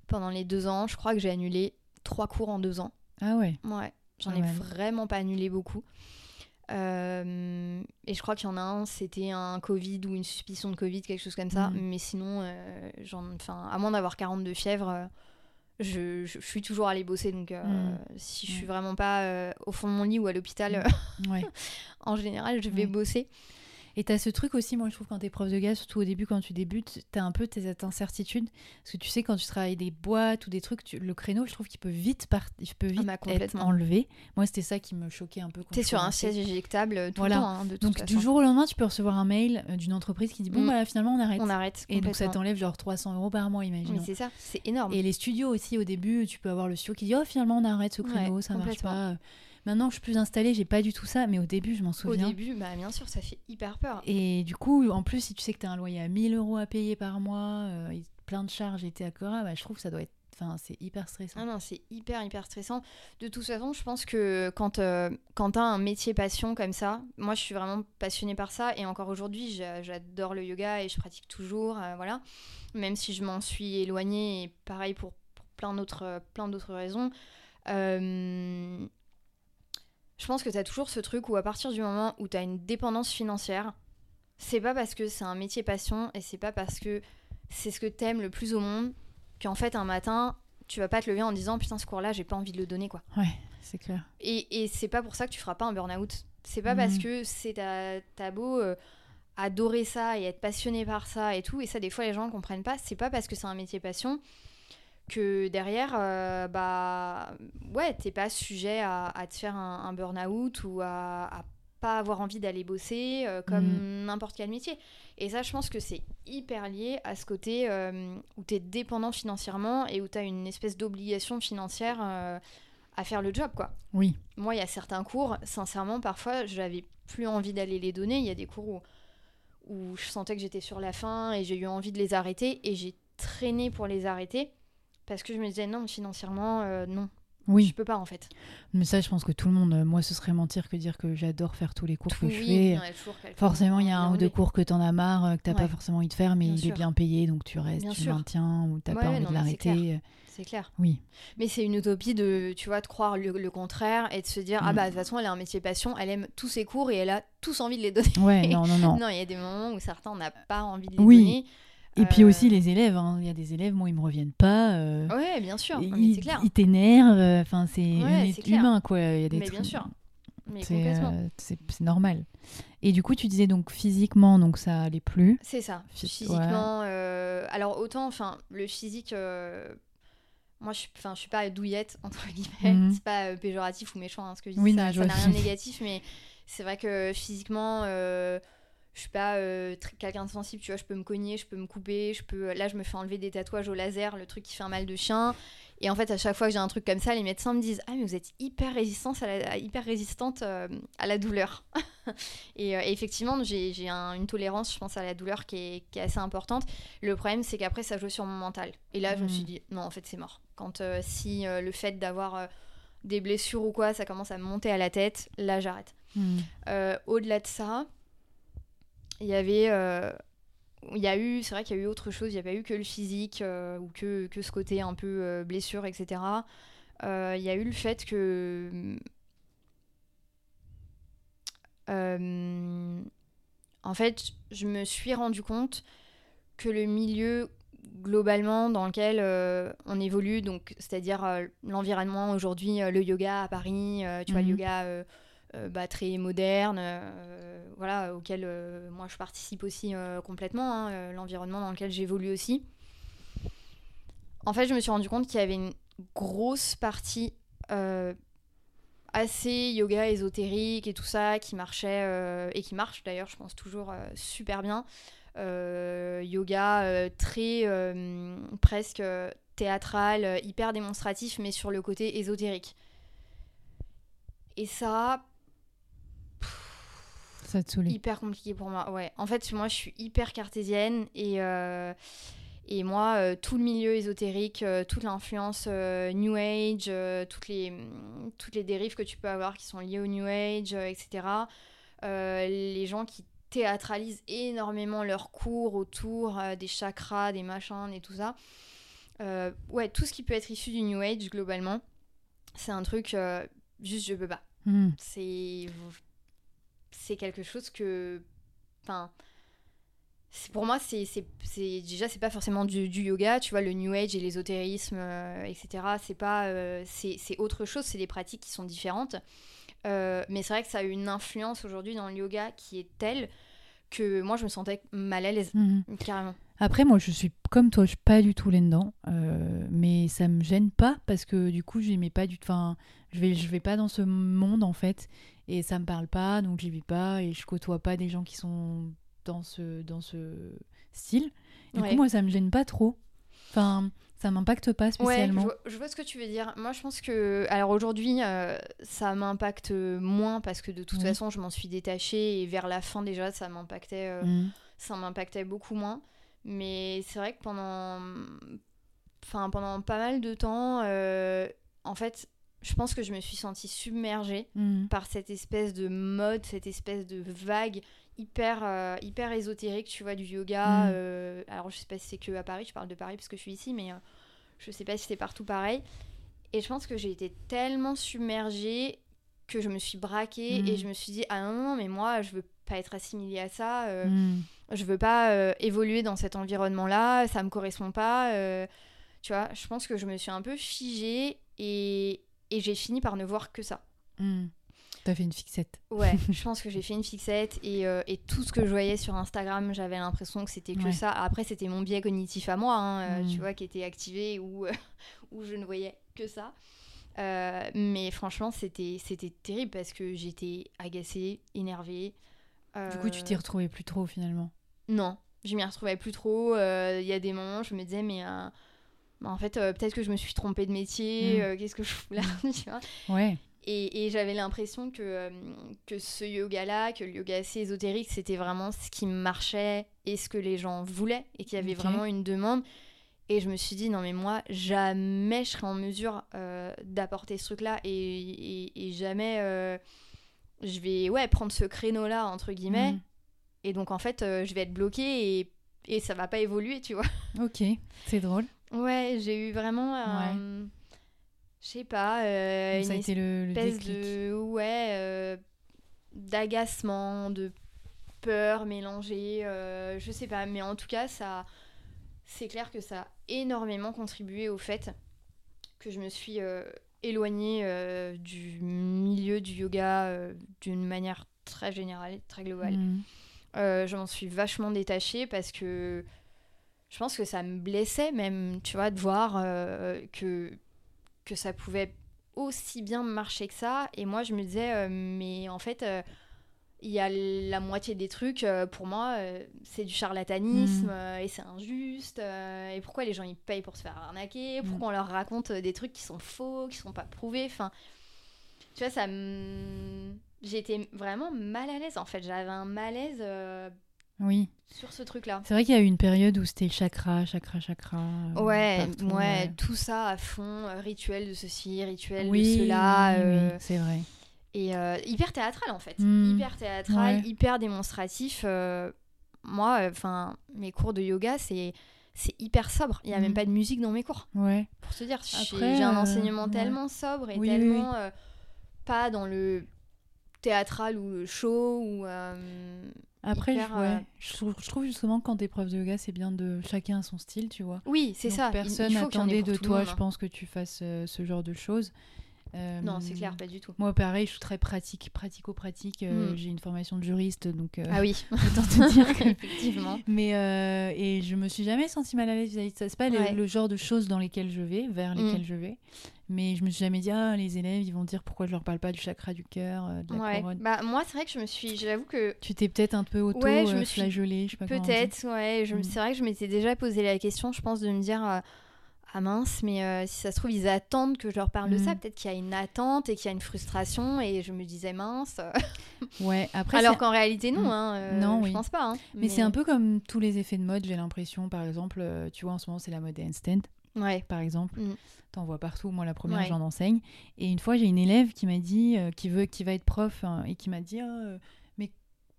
pendant les deux ans. Je crois que j'ai annulé trois cours en deux ans. Ah ouais. Ouais, j'en ai vraiment pas annulé beaucoup. Euh, et je crois qu'il y en a un, c'était un Covid ou une suspicion de Covid, quelque chose comme ça. Mhm. Mais sinon, euh, enfin, à moins d'avoir 42 fièvres, euh, je, je- je suis toujours allée bosser. Donc, euh, Mhm. si je suis vraiment pas au fond de mon lit ou à l'hôpital, Mhm. Ouais. en général, je vais bosser. Et t'as ce truc aussi, moi je trouve, quand t'es prof de gaz, surtout au début, quand tu débutes, t'as un peu tes incertitudes. Parce que tu sais, quand tu travailles des boîtes ou des trucs, tu- le créneau, je trouve qu'il peut vite, part... il peut vite bah, être enlevé. Moi, c'était ça qui me choquait un peu. T'es je sur un siège éjectable euh, tout Voilà. le temps, hein, de Donc, du jour au lendemain, tu peux recevoir un mail euh, d'une entreprise qui dit Bon, Mm. bah finalement, on arrête. On arrête. Et donc, ça t'enlève genre 300 euros par mois, imaginons. Mais c'est ça, c'est énorme. Et les studios aussi, au début, tu peux avoir le studio qui dit Oh, finalement, on arrête ce Ouais, créneau, ça marche pas. Maintenant que je suis plus installée, j'ai pas du tout ça, mais au début, je m'en Au souviens. début, bah, bien sûr, ça fait hyper peur. Et du coup, en plus, si tu sais que tu as un loyer à 1000 euros à payer par mois, euh, et plein de charges et t'es à Cora, bah, je trouve que ça doit être. Enfin, c'est hyper stressant. Ah non, c'est hyper, hyper stressant. De toute façon, je pense que quand, euh, quand tu as un métier passion comme ça, moi je suis vraiment passionnée par ça et encore aujourd'hui, j'a- j'adore le yoga et je pratique toujours, euh, voilà. Même si je m'en suis éloignée et pareil pour, pour plein d'autres plein d'autres raisons. Euh, je pense que tu as toujours ce truc où à partir du moment où tu as une dépendance financière, c'est pas parce que c'est un métier passion et c'est pas parce que c'est ce que t'aimes le plus au monde qu'en fait un matin tu vas pas te lever en disant putain ce cours là j'ai pas envie de le donner quoi Ouais, c'est clair. et, et c'est pas pour ça que tu feras pas un burn-out c'est pas Mhm. parce que c'est ta, t'as beau euh, adorer ça et être passionné par ça et tout et ça des fois les gens comprennent pas c'est pas parce que c'est un métier passion que derrière euh, bah ouais t'es pas sujet à, à te faire un, un burn-out ou à, à pas avoir envie d'aller bosser euh, comme n'importe quel métier et ça je pense que c'est hyper lié à ce côté euh, où t'es dépendant financièrement et où t'as une espèce d'obligation financière euh, à faire le job quoi Oui. moi, il y a certains cours, sincèrement, parfois, j'avais plus envie d'aller les donner. Il y a des cours où, où je sentais que j'étais sur la fin et j'ai eu envie de les arrêter et j'ai traîné pour les arrêter parce que je me disais non, financièrement, euh, non, je Oui. peux pas en fait. Mais ça, je pense que tout le monde, euh, moi, ce serait mentir que dire que j'adore faire tous les cours que je Oui, fais. Forcément, il y a un ou deux cours que t'en as marre, euh, que t'as pas Ouais. forcément envie de faire, mais Bien il sûr. est bien payé, donc tu restes, Bien tu sûr. maintiens, ou t'as Ouais, pas envie non, de l'arrêter. C'est clair. Oui. Mais c'est une utopie de, tu vois, de croire le, le contraire et de se dire, ah Mm. bah de toute façon, elle a un métier passion, elle aime tous ses cours et elle a tous envie de les donner. Ouais, non, non, non. Non, il y a des moments où certains n'ont pas envie de les Oui. donner. Et puis Euh, aussi les élèves, hein. il y a des élèves, moi, ils me reviennent pas. euh, Ouais, bien sûr, ils non, mais c'est clair. ils t'énervent, euh, enfin, c'est Ouais, humain, quoi. Il y a des Mais bien trucs- sûr. C'est complètement. euh, c'est- normal. Et du coup, tu disais donc physiquement, donc ça allait plus. C'est ça. Phy- Physiquement, euh, alors autant, enfin, le physique, euh, moi, je suis, enfin, je suis pas douillette entre guillemets. Mhm. C'est pas péjoratif ou méchant hein, ce que je dis. Oui, ça, n'a rien de négatif, mais c'est vrai que physiquement, je suis pas euh, quelqu'un de sensible, tu vois, je peux me cogner, je peux me couper, je peux là je me fais enlever des tatouages au laser, le truc qui fait un mal de chien. Et en fait, à chaque fois que j'ai un truc comme ça, les médecins me disent "Ah mais vous êtes hyper résistante à la, hyper résistante euh, à la douleur." et, euh, et effectivement, j'ai j'ai un- une tolérance, je pense à la douleur qui est, qui est assez importante. Le problème, c'est qu'après ça joue sur mon mental. Et là, je me suis dit "Non, en fait, c'est mort." Quand si le fait d'avoir des blessures ou quoi, ça commence à me monter à la tête, là j'arrête. Hmm. Au-delà de ça, il y avait. euh, il y a eu, c'est vrai qu'il y a eu autre chose, il n'y a pas eu que le physique euh, ou que, que ce côté un peu euh, blessure, etc. Euh, Il y a eu le fait que. en fait, je me suis rendu compte que le milieu globalement dans lequel on évolue, donc c'est-à-dire l'environnement aujourd'hui, le yoga à Paris, tu vois, le Mhm. yoga bah, très moderne, euh, voilà, auquel euh, moi je participe aussi euh, complètement, hein, euh, l'environnement dans lequel j'évolue aussi. En fait, je me suis rendu compte qu'il y avait une grosse partie euh, assez yoga ésotérique et tout ça qui marchait euh, et qui marche d'ailleurs, je pense toujours euh, super bien. Euh, yoga euh, très euh, presque euh, théâtral, euh, hyper démonstratif, mais sur le côté ésotérique. Et ça, Ça te saoulait. hyper compliqué pour moi. Ouais. En fait, moi, je suis hyper cartésienne et, euh, et moi, euh, tout le milieu ésotérique, euh, toute l'influence euh, New Age, toutes, les, mm, toutes les dérives que tu peux avoir qui sont liées au New Age, etc. Les gens qui théâtralisent énormément leurs cours autour des chakras, des machins et tout ça. Ouais, tout ce qui peut être issu du New Age, globalement, c'est un truc, juste, je peux pas Hmm. c'est c'est quelque chose que enfin pour moi c'est déjà c'est pas forcément du, du yoga tu vois le new age et l'ésotérisme euh, etc c'est pas euh, c'est c'est autre chose c'est des pratiques qui sont différentes Euh, mais c'est vrai que ça a une influence aujourd'hui dans le yoga qui est telle que moi je me sentais mal à l'aise Mhm. carrément Après, moi, je suis comme toi, je suis pas du tout là-dedans, euh, mais ça me gêne pas parce que du coup, j'aimais pas du tout. Enfin, je vais, je vais pas dans ce monde en fait, et ça me parle pas, donc j'y vais pas, et je côtoie pas des gens qui sont dans ce, dans ce style. Du Ouais. coup, moi, ça me gêne pas trop. Enfin, ça m'impacte pas Ouais, je spécialement. vois, je vois ce que tu veux dire. Moi, je pense que. Alors aujourd'hui, euh, ça m'impacte moins parce que de toute Oui. façon, je m'en suis détachée et vers la fin, déjà, ça m'impactait, euh, Mhm. ça m'impactait beaucoup moins. Mais c'est vrai que pendant. Enfin, pendant pas mal de temps, euh, en fait, je pense que je me suis sentie submergée Mhm. par cette espèce de mode, cette espèce de vague hyper, euh, hyper ésotérique, tu vois, du yoga. Mm. euh, alors, je sais pas si c'est que à Paris, je parle de Paris parce que je suis ici, mais je sais pas si c'est partout pareil. Et je pense que j'ai été tellement submergée que je me suis braquée Mm. et je me suis dit, ah non, non, mais moi, je veux pas être assimilée à ça. euh, Mhm. je veux pas euh, évoluer dans cet environnement-là, ça me correspond pas. euh, tu vois, je pense que je me suis un peu figée et, et j'ai fini par ne voir que ça. Mhm. T'as fait une fixette. Ouais, je pense que j'ai fait une fixette et, euh, et tout ce que je voyais sur Instagram, j'avais l'impression que c'était que Ouais. ça. Après, c'était mon biais cognitif à moi, hein, Mm. tu vois, qui était activé ou où je ne voyais que ça. Euh, mais franchement, c'était c'était terrible parce que j'étais agacée, énervée. Du coup, tu Euh, t'y retrouvais plus trop finalement. Non, je m'y retrouvais plus trop. Euh, Il y a des moments, je me disais, mais euh, bah, en fait, euh, peut-être que je me suis trompée de métier, Mm. euh, qu'est-ce que je fous là tu vois Ouais. Et, et j'avais l'impression que, euh, que ce yoga-là, que le yoga assez ésotérique, c'était vraiment ce qui marchait et ce que les gens voulaient et qu'il y avait vraiment une demande. Et je me suis dit, non mais moi, jamais je serai en mesure euh, d'apporter ce truc-là et, et- et jamais euh, je vais ouais, prendre ce créneau-là, entre guillemets. Mhm. Et donc en fait, euh, je vais être bloquée et, et ça va pas évoluer, tu vois. Ok, c'est drôle. Ouais, j'ai eu vraiment un... Je sais pas, Donc, ça a une été le, le espèce déclic. de ouais d'agacement de peur mélangée je sais pas mais en tout cas ça c'est clair que ça a énormément contribué au fait que je me suis euh, éloignée euh, du milieu du yoga euh, d'une manière très générale très globale euh, je m'en suis vachement détachée parce que je pense que ça me blessait même, tu vois, de voir que, que ça pouvait aussi bien marcher que ça. Et moi, je me disais, mais en fait, il y a la moitié des trucs, euh, pour moi, euh, c'est du charlatanisme Mm. euh, et c'est injuste. et pourquoi les gens ils payent pour se faire arnaquer Mm. Pourquoi on leur raconte des trucs qui sont faux, qui sont pas prouvés Enfin, tu vois, ça. J'ai été vraiment mal à l'aise en fait. J'avais un malaise Oui. sur ce truc-là. C'est vrai qu'il y a eu une période où c'était chakra, chakra, chakra. Ouais, partout, ouais, tout ça à fond, rituel de ceci, rituel Oui, de cela. oui, oui, c'est vrai. Et euh, hyper théâtral en fait. Mm. Hyper théâtral, Ouais. hyper démonstratif. euh, moi, enfin, mes cours de yoga, c'est c'est hyper sobre. Il n'y a même pas de musique dans mes cours. Ouais. Pour te dire, j'ai un euh, enseignement ouais. tellement sobre et Oui, oui, tellement euh, pas dans le théâtral ou le show ou. euh, Après, hyper, ouais, euh, je, trouve, je trouve justement quand t'es prof de yoga, c'est bien de chacun a son style, tu vois. Oui, c'est ça. Personne n'attendait de toi, je hein. pense, que tu fasses euh, ce genre de choses. Euh, Non, c'est clair, pas du tout. Moi, pareil, je suis très pratique, pratico-pratique. euh, Mm. J'ai une formation de juriste, donc euh, Ah oui, autant te dire que effectivement. Mais euh, et je me suis jamais sentie mal à l'aise vis-à-vis de ça. C'est pas le- Ouais. le, genre de choses dans lesquelles je vais, vers Mm. lesquelles je vais. Mais je me suis jamais dit ah les élèves ils vont dire pourquoi je leur parle pas du chakra du cœur, euh, de la Ouais. couronne. Bah moi, c'est vrai que je me suis, j'avoue que Tu t'es peut-être un peu auto Ouais, je euh, me suis- flagellée, je sais pas. Peut-être, ouais. Je, me- Mm. C'est vrai que je m'étais déjà posé la question, je pense, de me dire euh, Ah mince, mais euh, si ça se trouve, ils attendent que je leur parle de ça. Mm. Peut-être qu'il y a une attente et qu'il y a une frustration. Et je me disais mince. Ouais. Après Alors qu'en réalité, non. Mm. Hein, euh, Non, je oui. pense pas. hein. mais, c'est un peu comme tous les effets de mode. J'ai l'impression, par exemple, euh, tu vois en ce moment c'est la mode handstand, Ouais. par exemple. Mm. T'en vois partout. Moi la première Ouais. j'en enseigne. Et une fois j'ai une élève qui m'a dit euh, qui veut qui va être prof hein, et qui m'a dit Ah, mais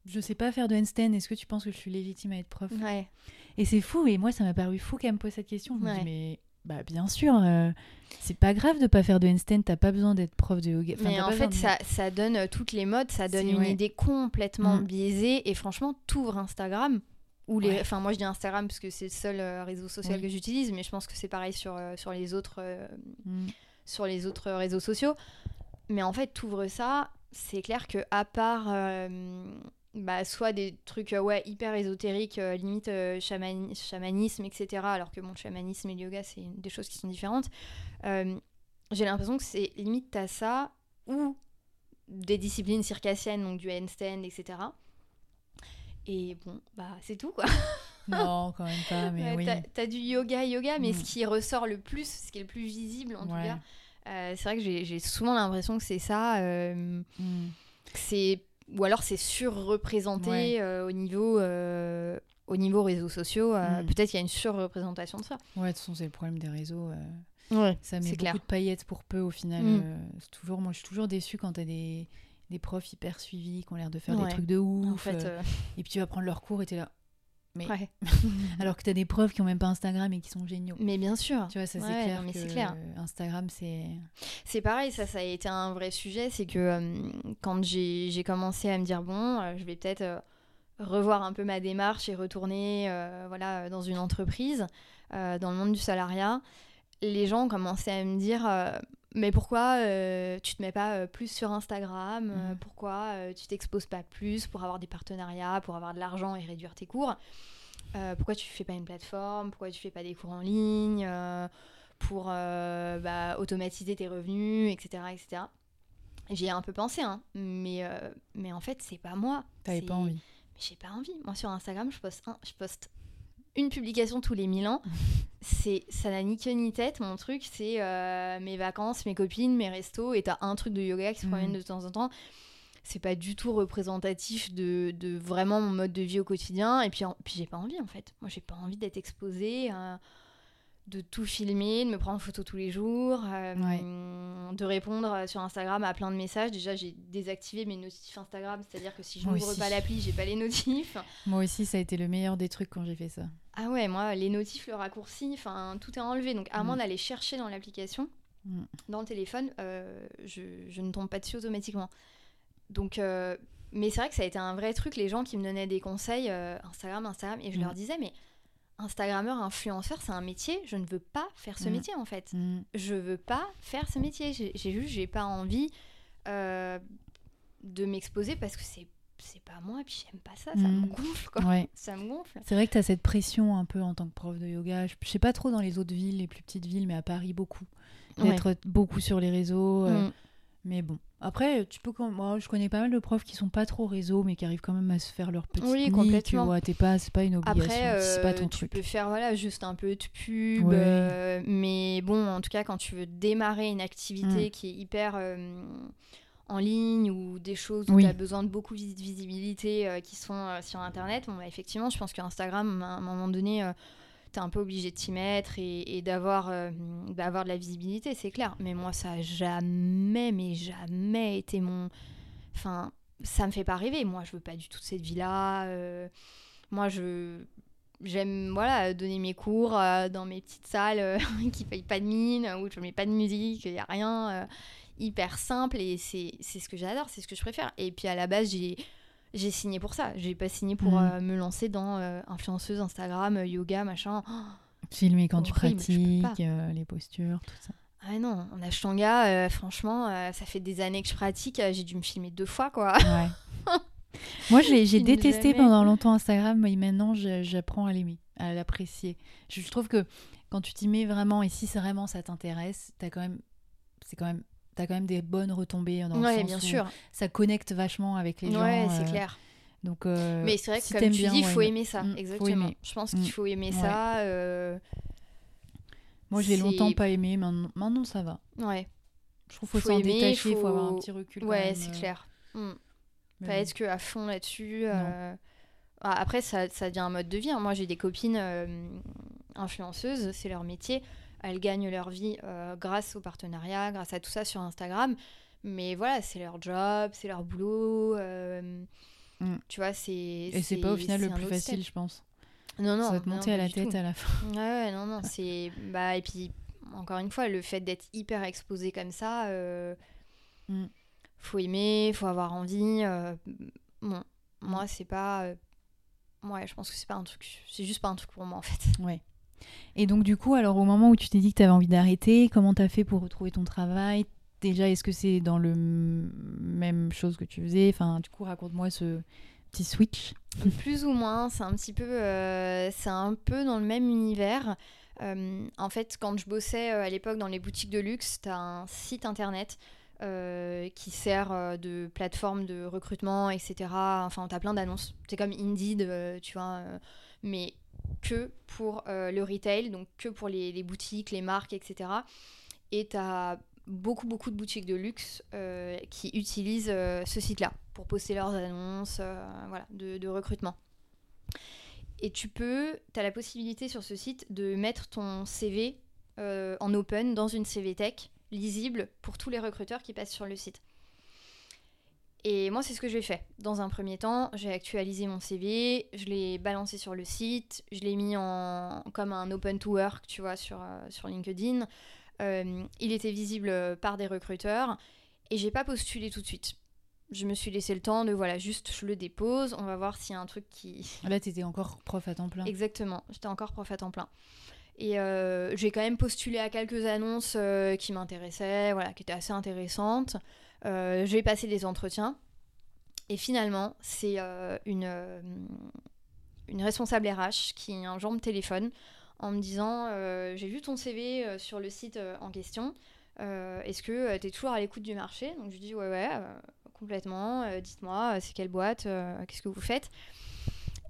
je sais pas faire de handstand. Est-ce que tu penses que je suis légitime à être prof? Ouais. Et c'est fou, et moi ça m'a paru fou qu'elle me pose cette question. Je me dis, mais bah, bien sûr, euh, c'est pas grave de pas faire de handstand, t'as pas besoin d'être prof de yoga. Enfin, mais en fait, de- ça, ça donne euh, toutes les modes, ça donne une ouais. idée complètement Mm. biaisée. Et franchement, t'ouvres Instagram. Ou les... Ouais. Enfin, moi je dis Instagram parce que c'est le seul euh, réseau social Oui. que j'utilise, mais je pense que c'est pareil sur, euh, sur les autres Mm. sur les autres réseaux sociaux. Mais en fait, t'ouvres ça, c'est clair que à part bah, soit des trucs euh, ouais, hyper ésotériques, euh, limite euh, chamani- chamanisme, etc. Alors que le chamanisme et le yoga, c'est des choses qui sont différentes. euh, j'ai l'impression que c'est limite t'as ça ou des disciplines circassiennes, donc du handstand, etc. Et bon, bah c'est tout quoi. Non, quand même pas, mais Ouais, oui. t'as- du yoga, yoga, mais Mm. ce qui ressort le plus, ce qui est le plus visible en tout cas, c'est vrai que j'ai souvent l'impression que c'est ça. Mm. c'est ou alors c'est surreprésenté Ouais. euh, au niveau euh, au niveau réseaux sociaux. euh, Mm. Peut-être qu'il y a une surreprésentation de ça. Ouais, de toute façon, c'est le problème des réseaux. euh, Ouais. ça met C'est beaucoup clair. de paillettes pour peu au final. Mm. euh, c'est toujours, moi, je suis toujours déçue quand t'as des, des profs hyper suivis qui ont l'air de faire Ouais. des trucs de ouf. En fait, Et puis tu vas prendre leur cours et t'es là. Mais ouais. alors que t'as des profs qui ont même pas Instagram et qui sont géniaux. Mais bien sûr. Tu vois, ça c'est Ouais, clair. non, mais que c'est clair. Instagram, c'est. C'est pareil, ça, ça a été un vrai sujet. C'est que euh, quand j'ai commencé à me dire, bon, euh, je vais peut-être euh, revoir un peu ma démarche et retourner voilà, dans une entreprise, dans le monde du salariat, les gens ont commencé à me dire, mais pourquoi euh, tu te mets pas euh, plus sur Instagram Euh, Mhm. Pourquoi euh, tu t'exposes pas plus pour avoir des partenariats, pour avoir de l'argent et réduire tes cours Pourquoi tu fais pas une plateforme Pourquoi tu fais pas des cours en ligne pour bah, automatiser tes revenus, etc. etc. J'y ai un peu pensé, hein, mais, mais en fait, c'est pas moi. T'avais pas envie. Mais j'ai pas envie. Moi, sur Instagram, je poste, un- je poste une publication tous les mille ans. c'est Ça n'a ni queue ni tête. Mon truc, c'est euh, mes vacances, mes copines, mes restos, et t'as un truc de yoga qui se promène Mhm. de temps en temps. C'est pas du tout représentatif de, de vraiment mon mode de vie au quotidien. Et puis, en- puis j'ai pas envie, en fait. Moi, j'ai pas envie d'être exposée. à- de tout filmer, de me prendre en photo tous les jours, euh, de répondre sur Instagram à plein de messages. Déjà, j'ai désactivé mes notifs Instagram, c'est-à-dire que si je n'ouvre pas l'appli, j'ai pas les notifs. Moi aussi, ça a été le meilleur des trucs quand j'ai fait ça. Ah ouais, moi, les notifs, le raccourci, enfin, tout est enlevé. Donc, à Mm. moins d'aller chercher dans l'application, Mm. dans le téléphone, euh, je, je ne tombe pas dessus automatiquement. Donc, euh, mais c'est vrai que ça a été un vrai truc, les gens qui me donnaient des conseils, euh, Instagram, Instagram, et je Mm. leur disais, mais Instagrammeur, influenceur, c'est un métier, je ne veux pas faire ce Mm. métier en fait. Mm. Je veux pas faire ce métier. J'ai j'ai juste, j'ai pas envie de m'exposer parce que c'est c'est pas moi, et puis j'aime pas ça, ça Mm. me gonfle quoi. Ouais. Ça me gonfle. C'est vrai que tu as cette pression un peu en tant que prof de yoga. Je, je sais pas trop dans les autres villes, les plus petites villes, mais à Paris, beaucoup. Ouais. D'être beaucoup sur les réseaux. euh, Mm. Mais bon, après, tu peux moi, je connais pas mal de profs qui sont pas trop réseau, mais qui arrivent quand même à se faire leur petite Oui, nid, complètement. Tu vois, t'es pas, c'est pas une obligation. Après, c'est pas euh, ton tu truc. peux faire voilà, juste un peu de pub. Ouais. euh, mais bon, en tout cas, quand tu veux démarrer une activité Mm. qui est hyper euh, en ligne ou des choses où Oui. tu as besoin de beaucoup de vis- visibilité euh, qui sont euh, sur Internet, bon, bah, effectivement, je pense qu'Instagram, à un moment donné, tu es un peu obligé de t'y mettre et, et d'avoir euh, d'avoir de la visibilité, c'est clair. Mais moi, ça a jamais, mais jamais été mon... Enfin, ça me fait pas rêver. Moi, je veux pas du tout cette vie-là. euh, Moi, je j'aime voilà donner mes cours euh, dans mes petites salles euh, qui payent pas de mine où je mets pas de musique il y a rien euh, hyper simple et c'est ce que j'adore c'est ce que je préfère et puis à la base j'ai j'ai signé pour ça j'ai pas signé pour Mhm. euh, me lancer dans euh, influenceuse Instagram euh, yoga machin Oh, Filmer quand tu horrible, pratiques, euh, les postures, tout ça. ah non en ashtanga franchement ça fait des années que je pratique j'ai dû me filmer deux fois quoi Ouais. Moi, je l'ai- j'ai détesté jamais. pendant longtemps Instagram, mais maintenant, j'apprends à l'aimer, à l'apprécier. Je trouve que quand tu t'y mets vraiment, et si vraiment ça t'intéresse, t'as quand même, c'est quand même, t'as quand même des bonnes retombées dans le ouais sens bien où sûr ça connecte vachement avec les gens. ouais c'est euh, clair Donc, euh, mais c'est vrai que si comme tu bien, dis il faut ouais, aimer ça Mm, exactement aimer. je pense Mm. qu'il faut aimer Ouais. ça euh, Moi, j'ai longtemps pas aimé, maintenant, maintenant ça va. ouais Je trouve qu'il faut Faut s'en détacher, il faut... avoir un petit recul. Ouais, c'est euh, clair. Mm. Pas être que à fond là-dessus. euh. Ah, Après, ça, ça devient un mode de vie. hein. Moi, j'ai des copines influenceuses, c'est leur métier. Elles gagnent leur vie euh, grâce au partenariat, grâce à tout ça sur Instagram. Mais voilà, c'est leur job, c'est leur boulot. euh, Mm. Tu vois, c'est. Et c'est pas au final le plus facile, step. je pense. Non, non. ça va te non, monter à la tête tout. à la fin. Ouais, ouais, non, non, c'est. Bah, et puis, encore une fois, le fait d'être hyper exposé comme ça, euh, Mm. faut aimer, faut avoir envie. euh, Bon, moi, c'est pas. euh, Ouais, je pense que c'est pas un truc. C'est juste pas un truc pour moi, en fait. Ouais. Et donc, du coup, alors au moment où tu t'es dit que tu avais envie d'arrêter, comment t'as fait pour retrouver ton travail? Déjà, est-ce que c'est dans le même chose que tu faisais? Enfin, du coup, raconte-moi ce petit switch. Plus ou moins, c'est un petit peu. euh, c'est un peu dans le même univers. Euh, en fait, quand je bossais euh, à l'époque dans les boutiques de luxe, t'as un site internet. qui sert de plateforme de recrutement, etc. Enfin, t'as plein d'annonces. C'est comme Indeed, tu vois, mais que pour euh, le retail, donc que pour les, boutiques, les marques, etc. Et t'as beaucoup, beaucoup de boutiques de luxe euh, qui utilisent euh, ce site-là pour poster leurs annonces voilà, de, de recrutement. Et tu peux, tu as la possibilité sur ce site de mettre ton CV en open dans une CV Tech lisible pour tous les recruteurs qui passent sur le site. Et moi, c'est ce que j'ai fait. Dans un premier temps, j'ai actualisé mon CV, je l'ai balancé sur le site, je l'ai mis en comme un open to work, tu vois, sur, euh, sur LinkedIn. Euh, il était visible euh, par des recruteurs et j'ai pas postulé tout de suite. Je me suis laissé le temps de voilà, juste je le dépose, on va voir s'il y a un truc qui, Là, t'étais encore prof à temps plein. Exactement, j'étais encore prof à temps plein. Et euh, j'ai quand même postulé à quelques annonces euh, qui m'intéressaient, voilà, qui étaient assez intéressantes. Euh, j'ai passé des entretiens. Et finalement, c'est euh, une, euh, une responsable RH qui un jour me téléphone en me disant J'ai vu ton CV sur le site en question. Est-ce que tu es toujours à l'écoute du marché? Donc je dis Ouais, ouais, complètement. Dites-moi, c'est quelle boîte Qu'est-ce que vous faites?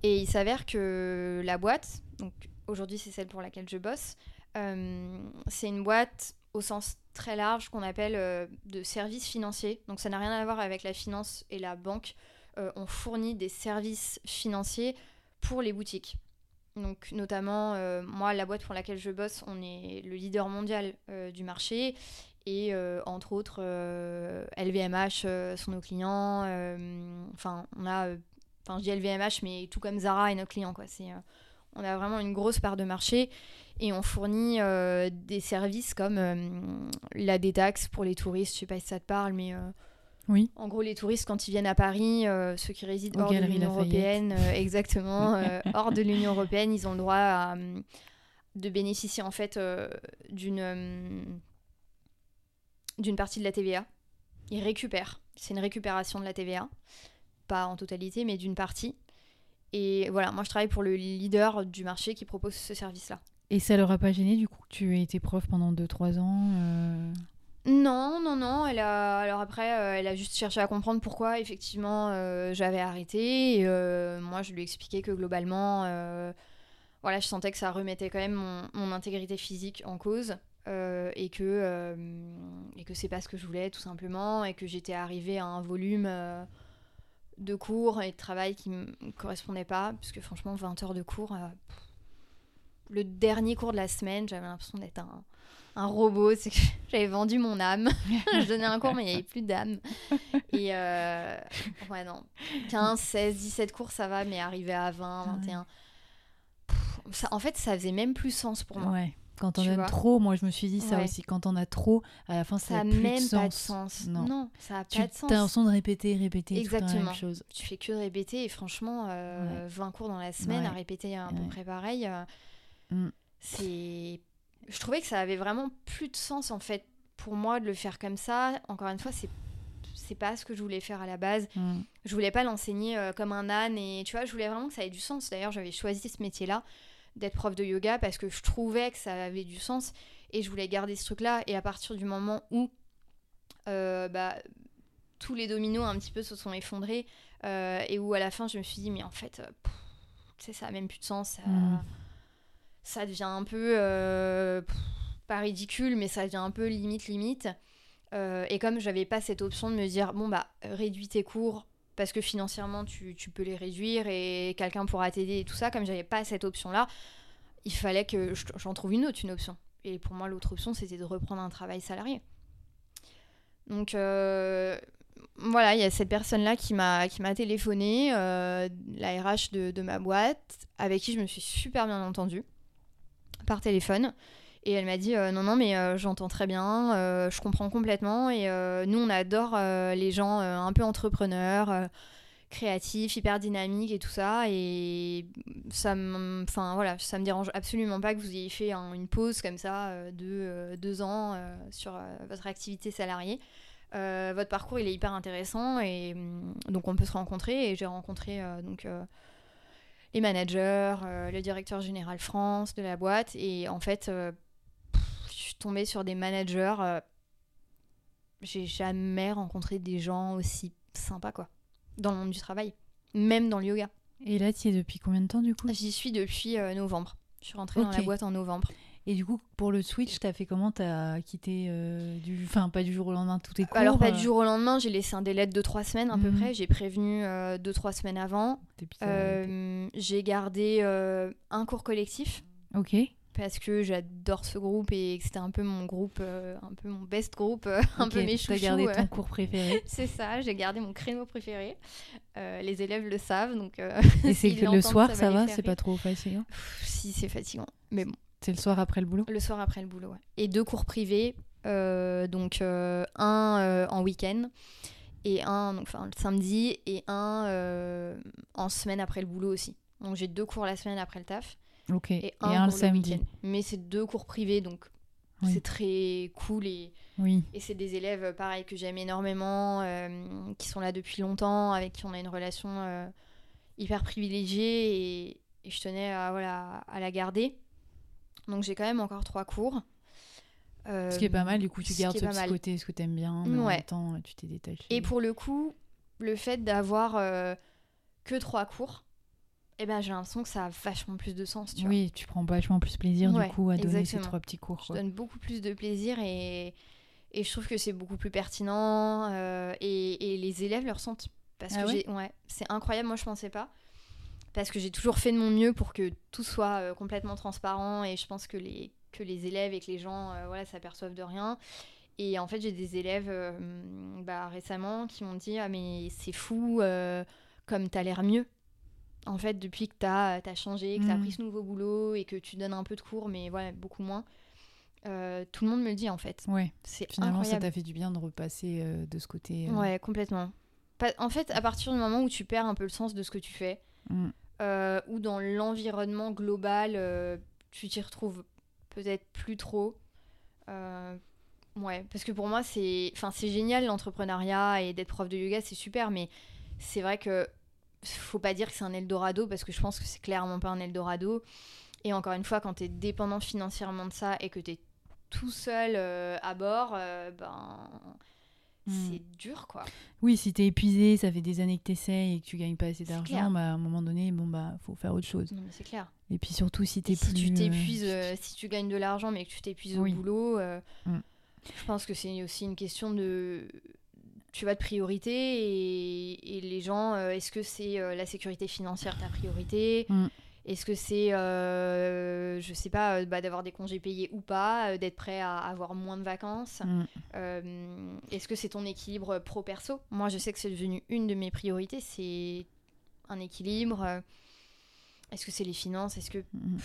Et il s'avère que la boîte, donc aujourd'hui c'est celle pour laquelle je bosse, c'est une boîte au sens très large qu'on appelle euh, de services financiers. Donc ça n'a rien à voir avec la finance et la banque. Euh, on fournit des services financiers pour les boutiques. Donc notamment, euh, moi, la boîte pour laquelle je bosse, on est le leader mondial du marché. Et entre autres, LVMH sont nos clients. Enfin, on a... Enfin, je dis LVMH, mais tout comme Zara est nos clients, quoi. C'est... on a vraiment une grosse part de marché et on fournit euh, des services comme euh, la détaxe pour les touristes. Je sais pas si ça te parle, mais euh, Oui. en gros, les touristes, quand ils viennent à Paris, euh, ceux qui résident Aux hors de l'Union européenne, euh, exactement, euh, hors de l'Union européenne, ils ont le droit à, de bénéficier en fait d'une d'une partie de la TVA. Ils récupèrent. C'est une récupération de la TVA, pas en totalité, mais d'une partie. Et voilà, moi je travaille pour le leader du marché qui propose ce service-là. Et ça leur a pas gêné, du coup, que tu aies été prof pendant 2-3 ans euh, Non, non, non. Elle a, alors après, euh, elle a juste cherché à comprendre pourquoi effectivement euh, j'avais arrêté. Et, moi, je lui ai expliqué que globalement, voilà, je sentais que ça remettait quand même mon, mon intégrité physique en cause et que et que c'est pas ce que je voulais tout simplement et que j'étais arrivée à un volume de cours et de travail qui me correspondait pas parce que franchement, 20 heures de cours. euh, pff, le dernier cours de la semaine, j'avais l'impression d'être un, un robot. C'est que j'avais vendu mon âme. je donnais un cours, mais il n'y avait plus d'âme. Et euh, ouais, non. 15, 16, 17 cours, ça va, mais arriver à 20, Ah ouais. 21. pff, ça, en fait, ça faisait même plus sens pour moi. Ouais. Quand on Tu aime vois? trop, moi je me suis dit ça Ouais. aussi. Quand on a trop, à la fin ça n'a plus même de pas de sens. sens. Non. Non, ça n'a Tu pas as de sens. l'impression de répéter, répéter tout le temps la Exactement. même chose. Tu fais que de répéter et franchement, euh, 20 cours dans la semaine Ouais. à répéter à peu près pareil, euh, Mm. c'est. Je trouvais que ça avait vraiment plus de sens en fait pour moi de le faire comme ça. Encore une fois, c'est c'est pas ce que je voulais faire à la base. Mm. Je voulais pas l'enseigner euh, comme un âne et tu vois, je voulais vraiment que ça ait du sens. D'ailleurs, j'avais choisi ce métier-là d'être prof de yoga parce que je trouvais que ça avait du sens et je voulais garder ce truc-là. Et à partir du moment où euh, bah, tous les dominos un petit peu se sont effondrés euh, et où à la fin je me suis dit mais en fait, euh, ça a même plus de sens. Ça, Mm. ça devient un peu euh, pff, pas ridicule, mais ça devient un peu limite limite. Et comme j'avais pas cette option de me dire bon bah réduis tes cours parce que financièrement tu, peux les réduire et quelqu'un pourra t'aider et tout ça, comme j'avais pas cette option là, il fallait que je- j'en trouve une autre, une option. Et pour moi l'autre option c'était de reprendre un travail salarié. Donc euh, voilà, il y a cette personne-là qui m'a qui m'a téléphoné, euh, la RH de ma boîte, avec qui je me suis super bien entendue par téléphone. Et elle m'a dit euh, non non mais euh, j'entends très bien, euh, je comprends complètement. Et nous on adore les gens un peu entrepreneurs, créatifs, hyper dynamiques et tout ça. Et ça me enfin voilà ça me dérange absolument pas que vous ayez fait un- une pause comme ça de deux ans sur votre activité salariée. Votre parcours il est hyper intéressant et hum, donc on peut se rencontrer. Et j'ai rencontré donc les managers, le directeur général France de la boîte. Et en fait suis tombée sur des managers euh, j'ai jamais rencontré des gens aussi sympas quoi dans le monde du travail même dans le yoga Et là, tu y es depuis combien de temps du coup? J'y suis depuis euh, novembre je suis rentrée dans la boîte en novembre Et du coup, pour le switch, t'as fait comment? T'as quitté euh, du. Enfin, pas du jour au lendemain, tous tes cours alors pas euh, du jour au lendemain j'ai laissé un délai de 2-3 semaines à peu Mhm. près j'ai prévenu 2-3 semaines avant et puis t'as arrêté. Euh, j'ai gardé euh, un cours collectif Ok. Parce que j'adore ce groupe et que c'était un peu mon groupe, euh, un peu mon best groupe, euh, un peu mes T'as chouchous. gardé euh. ton cours préféré. C'est ça, j'ai gardé mon créneau préféré. Euh, les élèves le savent, donc euh, Et c'est que le soir, ça les va C'est pas trop fatigant? Pff, Si, c'est fatigant. Mais bon, C'est le soir après le boulot? Le soir après le boulot, ouais. Et deux cours privés, donc un en week-end et un, donc, enfin le samedi, et un en semaine après le boulot aussi. Donc j'ai deux cours la semaine après le taf. Et Et un, le samedi. week-end. Mais c'est deux cours privés, donc Oui. c'est très cool et, Oui. et c'est des élèves euh, pareil que j'aime énormément, euh, qui sont là depuis longtemps, avec qui on a une relation euh, hyper privilégiée et, et je tenais à, voilà, à la garder. Donc j'ai quand même encore trois cours. Euh, Ce qui est pas mal, du coup, tu ce gardes ce petit mal. côté, ce que t'aimes bien, mais en Ouais. même temps, tu t'es détaché. Et pour le coup, le fait d'avoir que trois cours, eh ben, j'ai l'impression que ça a vachement plus de sens. Tu vois. Oui, tu prends vachement plus plaisir, Ouais, du coup, à donner ces trois petits cours. je quoi. donne beaucoup plus de plaisir et, et je trouve que c'est beaucoup plus pertinent euh, et, et les élèves le ressentent parce Ah que ouais? ouais c'est incroyable moi je pensais pas parce que j'ai toujours fait de mon mieux pour que tout soit euh, complètement transparent et je pense que les que les élèves et que les gens euh, voilà s'aperçoivent de rien et en fait j'ai des élèves euh, bah, récemment qui m'ont dit ah mais c'est fou comme t'as l'air mieux en fait depuis que t'as as changé que t'as Mm. pris ce nouveau boulot et que tu donnes un peu de cours mais voilà beaucoup moins euh, tout le monde me le dit en fait. Ouais, C'est finalement, ça incroyable. t'a fait du bien de repasser euh, de ce côté. euh, Ouais, complètement. Pas- En fait, à partir du moment où tu perds un peu le sens de ce que tu fais, mm. euh, ou dans l'environnement global, tu t'y retrouves peut-être plus trop. Ouais, parce que pour moi, c'est enfin, c'est génial l'entrepreneuriat et d'être prof de yoga, c'est super, mais c'est vrai que faut pas dire que c'est un Eldorado parce que je pense que c'est clairement pas un Eldorado. Et encore une fois, quand tu es dépendant financièrement de ça et que tu es tout seul euh, à bord, euh, ben Mm. c'est dur quoi. Oui, si t'es épuisé, ça fait des années que t'essayes et que tu gagnes pas assez d'argent, bah, à un moment donné, bon bah faut faire autre chose. C'est clair. Et puis surtout si t'es Et si plus. tu euh, t'épuises, euh, si tu gagnes de l'argent mais que tu t'épuises Oui. au boulot, euh, Mm. je pense que c'est aussi une question de tu vas de priorité et, et les gens, euh, est-ce que c'est euh, la sécurité financière ta priorité Mm. Est-ce que c'est, euh, je sais pas, euh, bah, d'avoir des congés payés ou pas, d'être prêt à avoir moins de vacances mm, Est-ce que c'est ton équilibre pro-perso Moi, je sais que c'est devenu une de mes priorités, c'est un équilibre. Est-ce que c'est les finances? Est-ce que mm,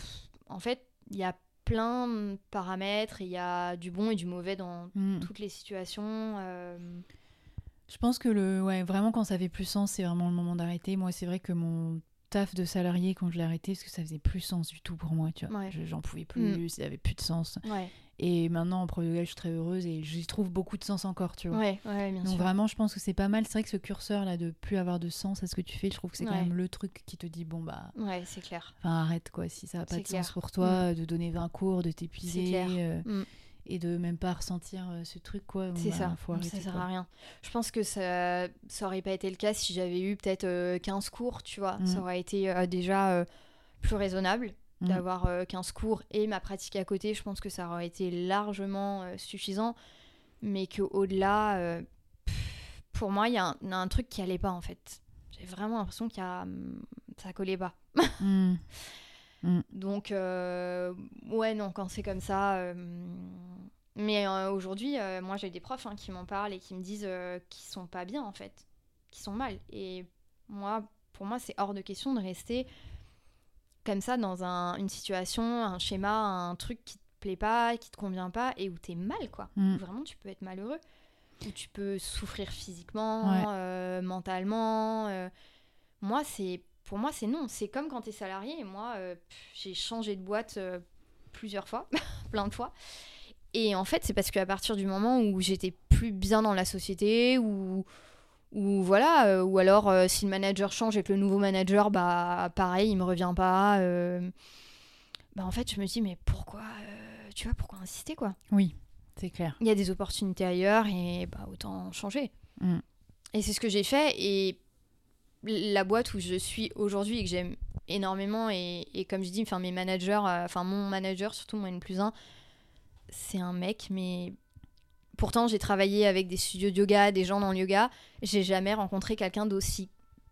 en fait, il y a plein de paramètres, il y a du bon et du mauvais dans toutes les situations. Je pense que le, ouais, vraiment quand ça fait plus sens, c'est vraiment le moment d'arrêter. Moi, c'est vrai que mon taf de salarié quand je l'ai arrêté, parce que ça faisait plus sens du tout pour moi, tu vois. Ouais. J'en pouvais plus, ça avait plus de sens. Ouais, Et maintenant en pro yoga, je suis très heureuse et j'y trouve beaucoup de sens encore, tu vois. ouais, ouais, bien Donc sûr. vraiment, je pense que c'est pas mal. C'est vrai que ce curseur là de plus avoir de sens à ce que tu fais, je trouve que c'est quand même le truc qui te dit bon bah, Ouais, c'est clair. enfin arrête quoi. Si ça a pas de clair. sens pour toi, de donner 20 cours, de t'épuiser euh, Mm. Et de même pas ressentir euh, ce truc quoi. C'est bah, ça, Faut arrêter, ça sert quoi. à rien. Je pense que ça, ça aurait pas été le cas si j'avais eu peut-être euh, 15 cours, tu vois. Mm. Ça aurait été euh, déjà euh, plus raisonnable Mm. d'avoir euh, 15 cours et ma pratique à côté. Je pense que ça aurait été largement euh, suffisant. Mais qu'au-delà, euh, pour moi, il y, a un- truc qui allait pas en fait. J'ai vraiment l'impression qu'il y a, hum, ça collait pas. Mm. Donc, euh, ouais, non, quand c'est comme ça. euh, mais euh, aujourd'hui, moi, j'ai des profs hein, qui m'en parlent et qui me disent qu'ils sont pas bien, en fait, qui sont mal. Et moi, pour moi, c'est hors de question de rester comme ça dans un- une situation, un schéma, un truc qui te plaît pas, qui te convient pas et où t'es mal, quoi. Mm. Où vraiment, tu peux être malheureux. Où tu peux souffrir physiquement, Ouais. euh, mentalement. euh. Moi, c'est pour moi, c'est non. C'est comme quand tu es salarié. Et moi, euh, j'ai changé de boîte euh, plusieurs fois, plein de fois. Et en fait, c'est parce qu'à partir du moment où j'étais plus bien dans la société, ou ou voilà, euh, ou alors si le manager change et que le nouveau manager, bah pareil, il me revient pas. bah en fait, je me dis mais pourquoi, tu vois, pourquoi insister quoi? Oui, c'est clair. il y a des opportunités ailleurs et bah, autant changer. Mm. Et c'est ce que j'ai fait. Et la boîte où je suis aujourd'hui et que j'aime énormément, et, et comme je dis, enfin mes managers, euh, enfin mon manager, surtout mon N plus 1, c'est un mec, mais pourtant j'ai travaillé avec des studios de yoga, des gens dans le yoga, j'ai jamais rencontré quelqu'un d'aussi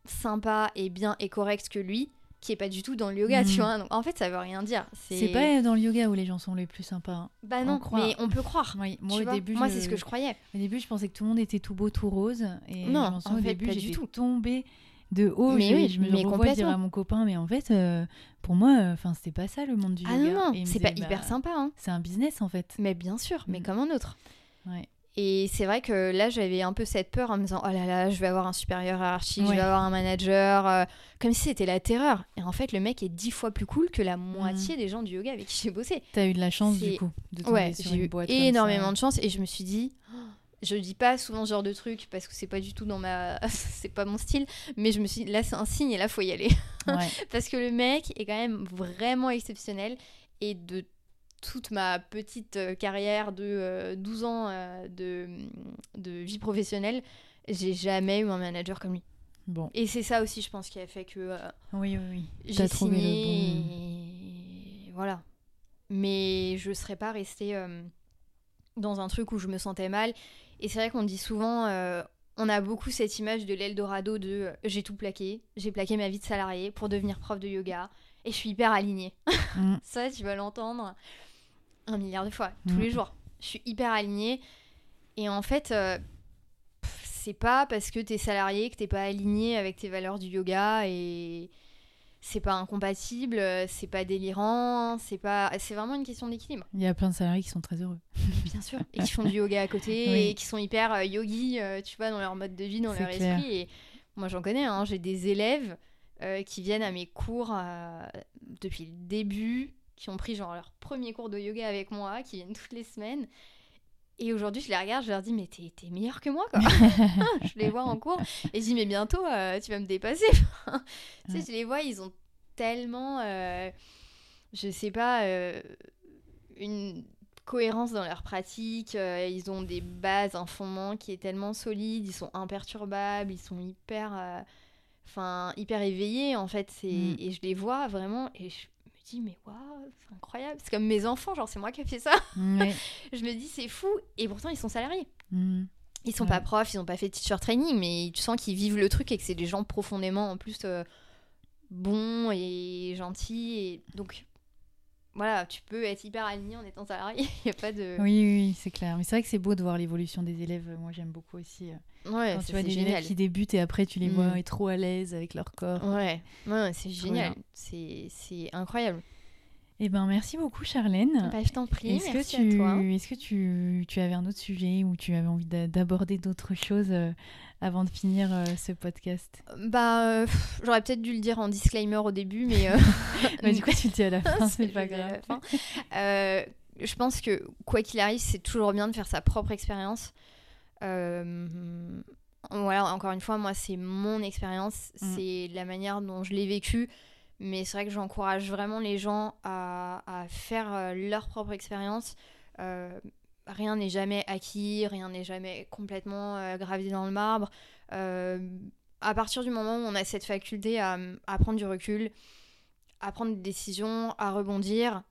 sympa et bien et correct que lui qui est pas du tout dans le yoga, tu vois. Donc, en fait, ça veut rien dire. C'est pas dans le yoga où les gens sont les plus sympas. hein. Bah on non, croit. mais on peut croire. Oui, moi tu au vois. début, Moi, je- c'est ce que je croyais. Au début, je pensais que tout le monde était tout beau, tout rose. Et Non, en au fait, début, pas du tout. tombée de haut. Mais je, oui, je me mais revois dire à mon copain, mais en fait, euh, pour moi, euh, enfin, c'était pas ça le monde du Ah yoga. non, non, me c'est pas disait, hyper bah, sympa. Hein. C'est un business en fait. Mais bien sûr, mais Mm. comme un autre. Ouais. Et c'est vrai que là, j'avais un peu cette peur en me disant, oh là là, je vais avoir un supérieur hiérarchique, je Ouais. vais avoir un manager, euh, comme si c'était la terreur. Et en fait, le mec est dix fois plus cool que la moitié des gens du yoga avec qui j'ai bossé. T'as eu de la chance du coup de tomber Ouais, j'ai eu boîte énormément de chance et je me suis dit, oh, je dis pas souvent ce genre de truc parce que c'est pas du tout dans ma, c'est pas mon style, mais je me suis dit, là c'est un signe et là faut y aller. Ouais. parce que le mec est quand même vraiment exceptionnel et de toute ma petite euh, carrière de euh, 12 ans euh, de, de vie professionnelle, j'ai jamais eu un manager comme lui. Bon, Et c'est ça aussi, je pense, qui a fait que euh, oui, oui, oui. j'ai trouvé le signé. bon. et Voilà. Mais je serais pas restée euh, dans un truc où je me sentais mal. Et c'est vrai qu'on dit souvent, euh, on a beaucoup cette image de l'Eldorado de euh, j'ai tout plaqué, j'ai plaqué ma vie de salarié pour devenir prof de yoga et je suis hyper alignée. Mm. Ça, tu vas l'entendre un milliard de fois, tous Mm. les jours. Je suis hyper alignée. Et en fait, euh, c'est pas parce que t'es salarié que t'es pas aligné avec tes valeurs du yoga et c'est pas incompatible, c'est pas délirant, c'est pas, c'est vraiment une question d'équilibre, Il y a plein de salariés qui sont très heureux. bien sûr, et qui font du yoga à côté Oui. et qui sont hyper euh, yogi, euh, tu vois, dans leur mode de vie, dans leur clair. esprit. Et moi, j'en connais, hein, j'ai des élèves euh, qui viennent à mes cours euh, depuis le début, qui ont pris genre leur premier cours de yoga avec moi, qui viennent toutes les semaines. Et aujourd'hui, je les regarde, je leur dis, mais t'es t'es meilleur que moi, quoi. je les vois en cours. Et je dis, mais bientôt, tu vas me dépasser. tu sais, je les vois, ils ont tellement, je sais pas, une cohérence dans leur pratique. euh, ils ont des bases, un fondement qui est tellement solide. Ils sont imperturbables. Ils sont hyper, euh, enfin, hyper éveillés en fait. C'est Mm. et je les vois vraiment et je me dis mais waouh, c'est incroyable. C'est comme mes enfants, genre c'est moi qui ai fait ça. Je me dis c'est fou et pourtant ils sont salariés. Mm. Ils sont pas profs, ils ont pas fait de teacher training, mais tu sens qu'ils vivent le truc et que c'est des gens profondément en plus euh, bons et gentils. Et donc voilà, tu peux être hyper aligné en étant salarié. Il y a pas de. Oui, oui, c'est clair. Mais c'est vrai que c'est beau de voir l'évolution des élèves. Moi, j'aime beaucoup aussi. euh, Ouais, Quand tu vois des génial. élèves qui débutent et après tu les Mm. vois être trop à l'aise avec leur corps. Ouais, ouais, c'est génial. c'est incroyable. Eh ben, merci beaucoup, Charlène. Bah, je t'en prie, Est-ce merci que, tu, à toi. est-ce que tu, tu avais un autre sujet ou tu avais envie d'a- d'aborder d'autres choses euh, avant de finir euh, ce podcast? Bah, euh, pff, j'aurais peut-être dû le dire en disclaimer au début, mais. euh, Bah, Du coup, tu le dis à la fin, c'est pas grave. Euh, je pense que quoi qu'il arrive, c'est toujours bien de faire sa propre expérience. Voilà, encore une fois, moi, c'est mon expérience, Mm. c'est la manière dont je l'ai vécu. Mais c'est vrai que j'encourage vraiment les gens à, à faire euh, leur propre expérience. Euh, rien n'est jamais acquis, rien n'est jamais complètement euh, gravé dans le marbre. À partir du moment où on a cette faculté à, à prendre du recul, à prendre des décisions, à rebondir,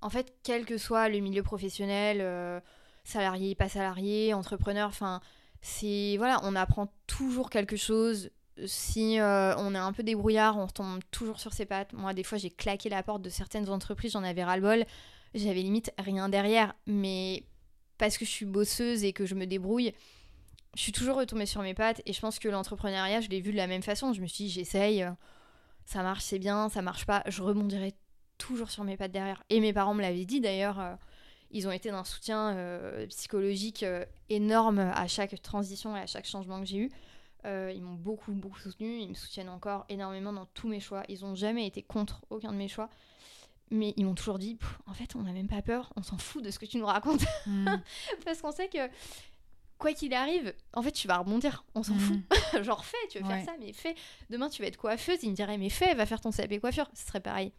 en fait, quel que soit le milieu professionnel, salarié, pas salarié, entrepreneur, enfin, c'est voilà, on apprend toujours quelque chose. Si euh, on est un peu débrouillard, on retombe toujours sur ses pattes. Moi, des fois, j'ai claqué la porte de certaines entreprises, j'en avais ras-le-bol. J'avais limite rien derrière, mais parce que je suis bosseuse et que je me débrouille, je suis toujours retombée sur mes pattes. Et je pense que l'entrepreneuriat, je l'ai vu de la même façon. Je me suis dit, j'essaye, ça marche, c'est bien, ça marche pas, je rebondirai toujours sur mes pattes derrière. Et mes parents me l'avaient dit d'ailleurs, euh, ils ont été d'un soutien euh, psychologique énorme à chaque transition et à chaque changement que j'ai eu. Euh, ils m'ont beaucoup, beaucoup soutenu, ils me soutiennent encore énormément dans tous mes choix. Ils ont jamais été contre aucun de mes choix. Mais ils m'ont toujours dit, en fait, on n'a même pas peur, on s'en fout de ce que tu nous racontes. Mm. Parce qu'on sait que, quoi qu'il arrive, en fait, tu vas rebondir, on s'en Mm. fout. Genre, fais, tu veux Ouais. faire ça, mais fais. Demain, tu vas être coiffeuse, ils me diraient, mais fais, va faire ton CAP coiffure. Ce serait pareil.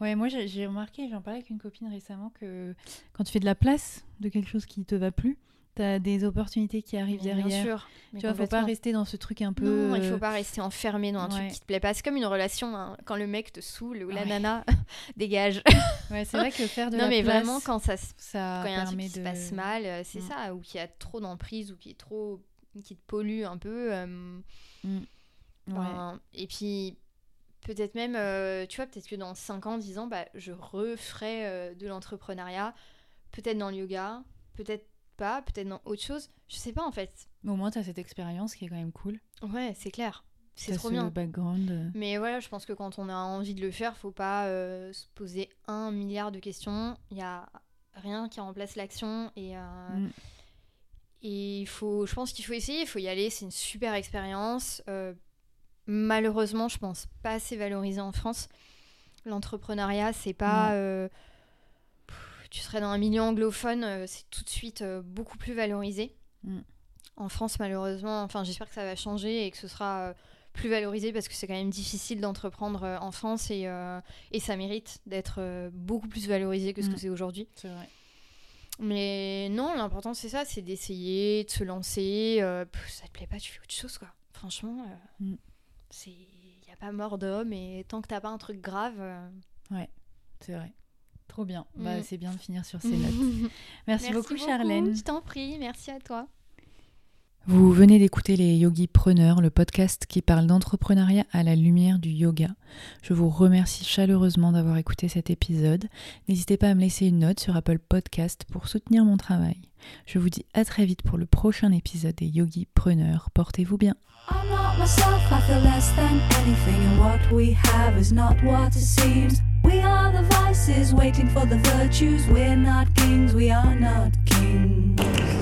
Ouais, moi j'ai j'ai remarqué, j'en parlais avec une copine récemment, que quand tu fais de la place de quelque chose qui te va plus, t'as des opportunités qui arrivent derrière. Bien sûr. mais Tu vois, faut pas rester dans ce truc un peu. Non, il euh, faut pas rester enfermé dans un ouais. truc qui te plaît pas. C'est comme une relation, hein, quand le mec te saoule ou la Ouais. nana dégage. Ouais, c'est vrai que faire de non, la mais place, vraiment, quand ça se ça quand il y a un truc permet qui se passe mal, euh, c'est Mm. ça, ou qu'il y a trop d'emprise, ou qui est trop qui te pollue un peu. euh, Ouais. ben, et puis peut-être même, euh, tu vois, peut-être que dans 5 ans, 10 ans, bah, je referai euh, de l'entrepreneuriat, peut-être dans le yoga, peut-être pas, peut-être dans autre chose. Je sais pas en fait. Mais au moins, t'as cette expérience qui est quand même cool. Ouais, c'est clair. C'est trop ce bien. background. euh, Mais voilà, je pense que quand on a envie de le faire, faut pas euh, se poser un milliard de questions. Il y a rien qui remplace l'action et euh, Mm. et il faut, je pense qu'il faut essayer, il faut y aller. C'est une super expérience. Euh, malheureusement, je pense pas assez valorisé en France. L'entrepreneuriat, c'est pas. Tu serais dans un milieu anglophone, euh, c'est tout de suite euh, beaucoup plus valorisé. Mm. En France, malheureusement, enfin, j'espère que ça va changer et que ce sera euh, plus valorisé parce que c'est quand même difficile d'entreprendre en France et, euh, et ça mérite d'être beaucoup plus valorisé que ce Mm. que c'est aujourd'hui. C'est vrai. Mais non, l'important c'est ça, c'est d'essayer, de se lancer. euh, ça te plaît pas, tu fais autre chose quoi. Franchement, euh, Mm. c'est y a pas mort d'homme et tant que t'as pas un truc grave. euh, C'est vrai. Trop bien. Bah, Mm. c'est bien de finir sur ces notes. Merci, beaucoup, Charlène. Je t'en prie, merci à toi. Vous venez d'écouter les Yogi Preneurs, le podcast qui parle d'entrepreneuriat à la lumière du yoga. Je vous remercie chaleureusement d'avoir écouté cet épisode. N'hésitez pas à me laisser une note sur Apple Podcast pour soutenir mon travail. Je vous dis à très vite pour le prochain épisode des Yogi Preneurs. Portez-vous bien. I'm not myself, I feel less than anything, and what we have is not what it seems. We are the vices waiting for the virtues. We're not kings, we are not kings.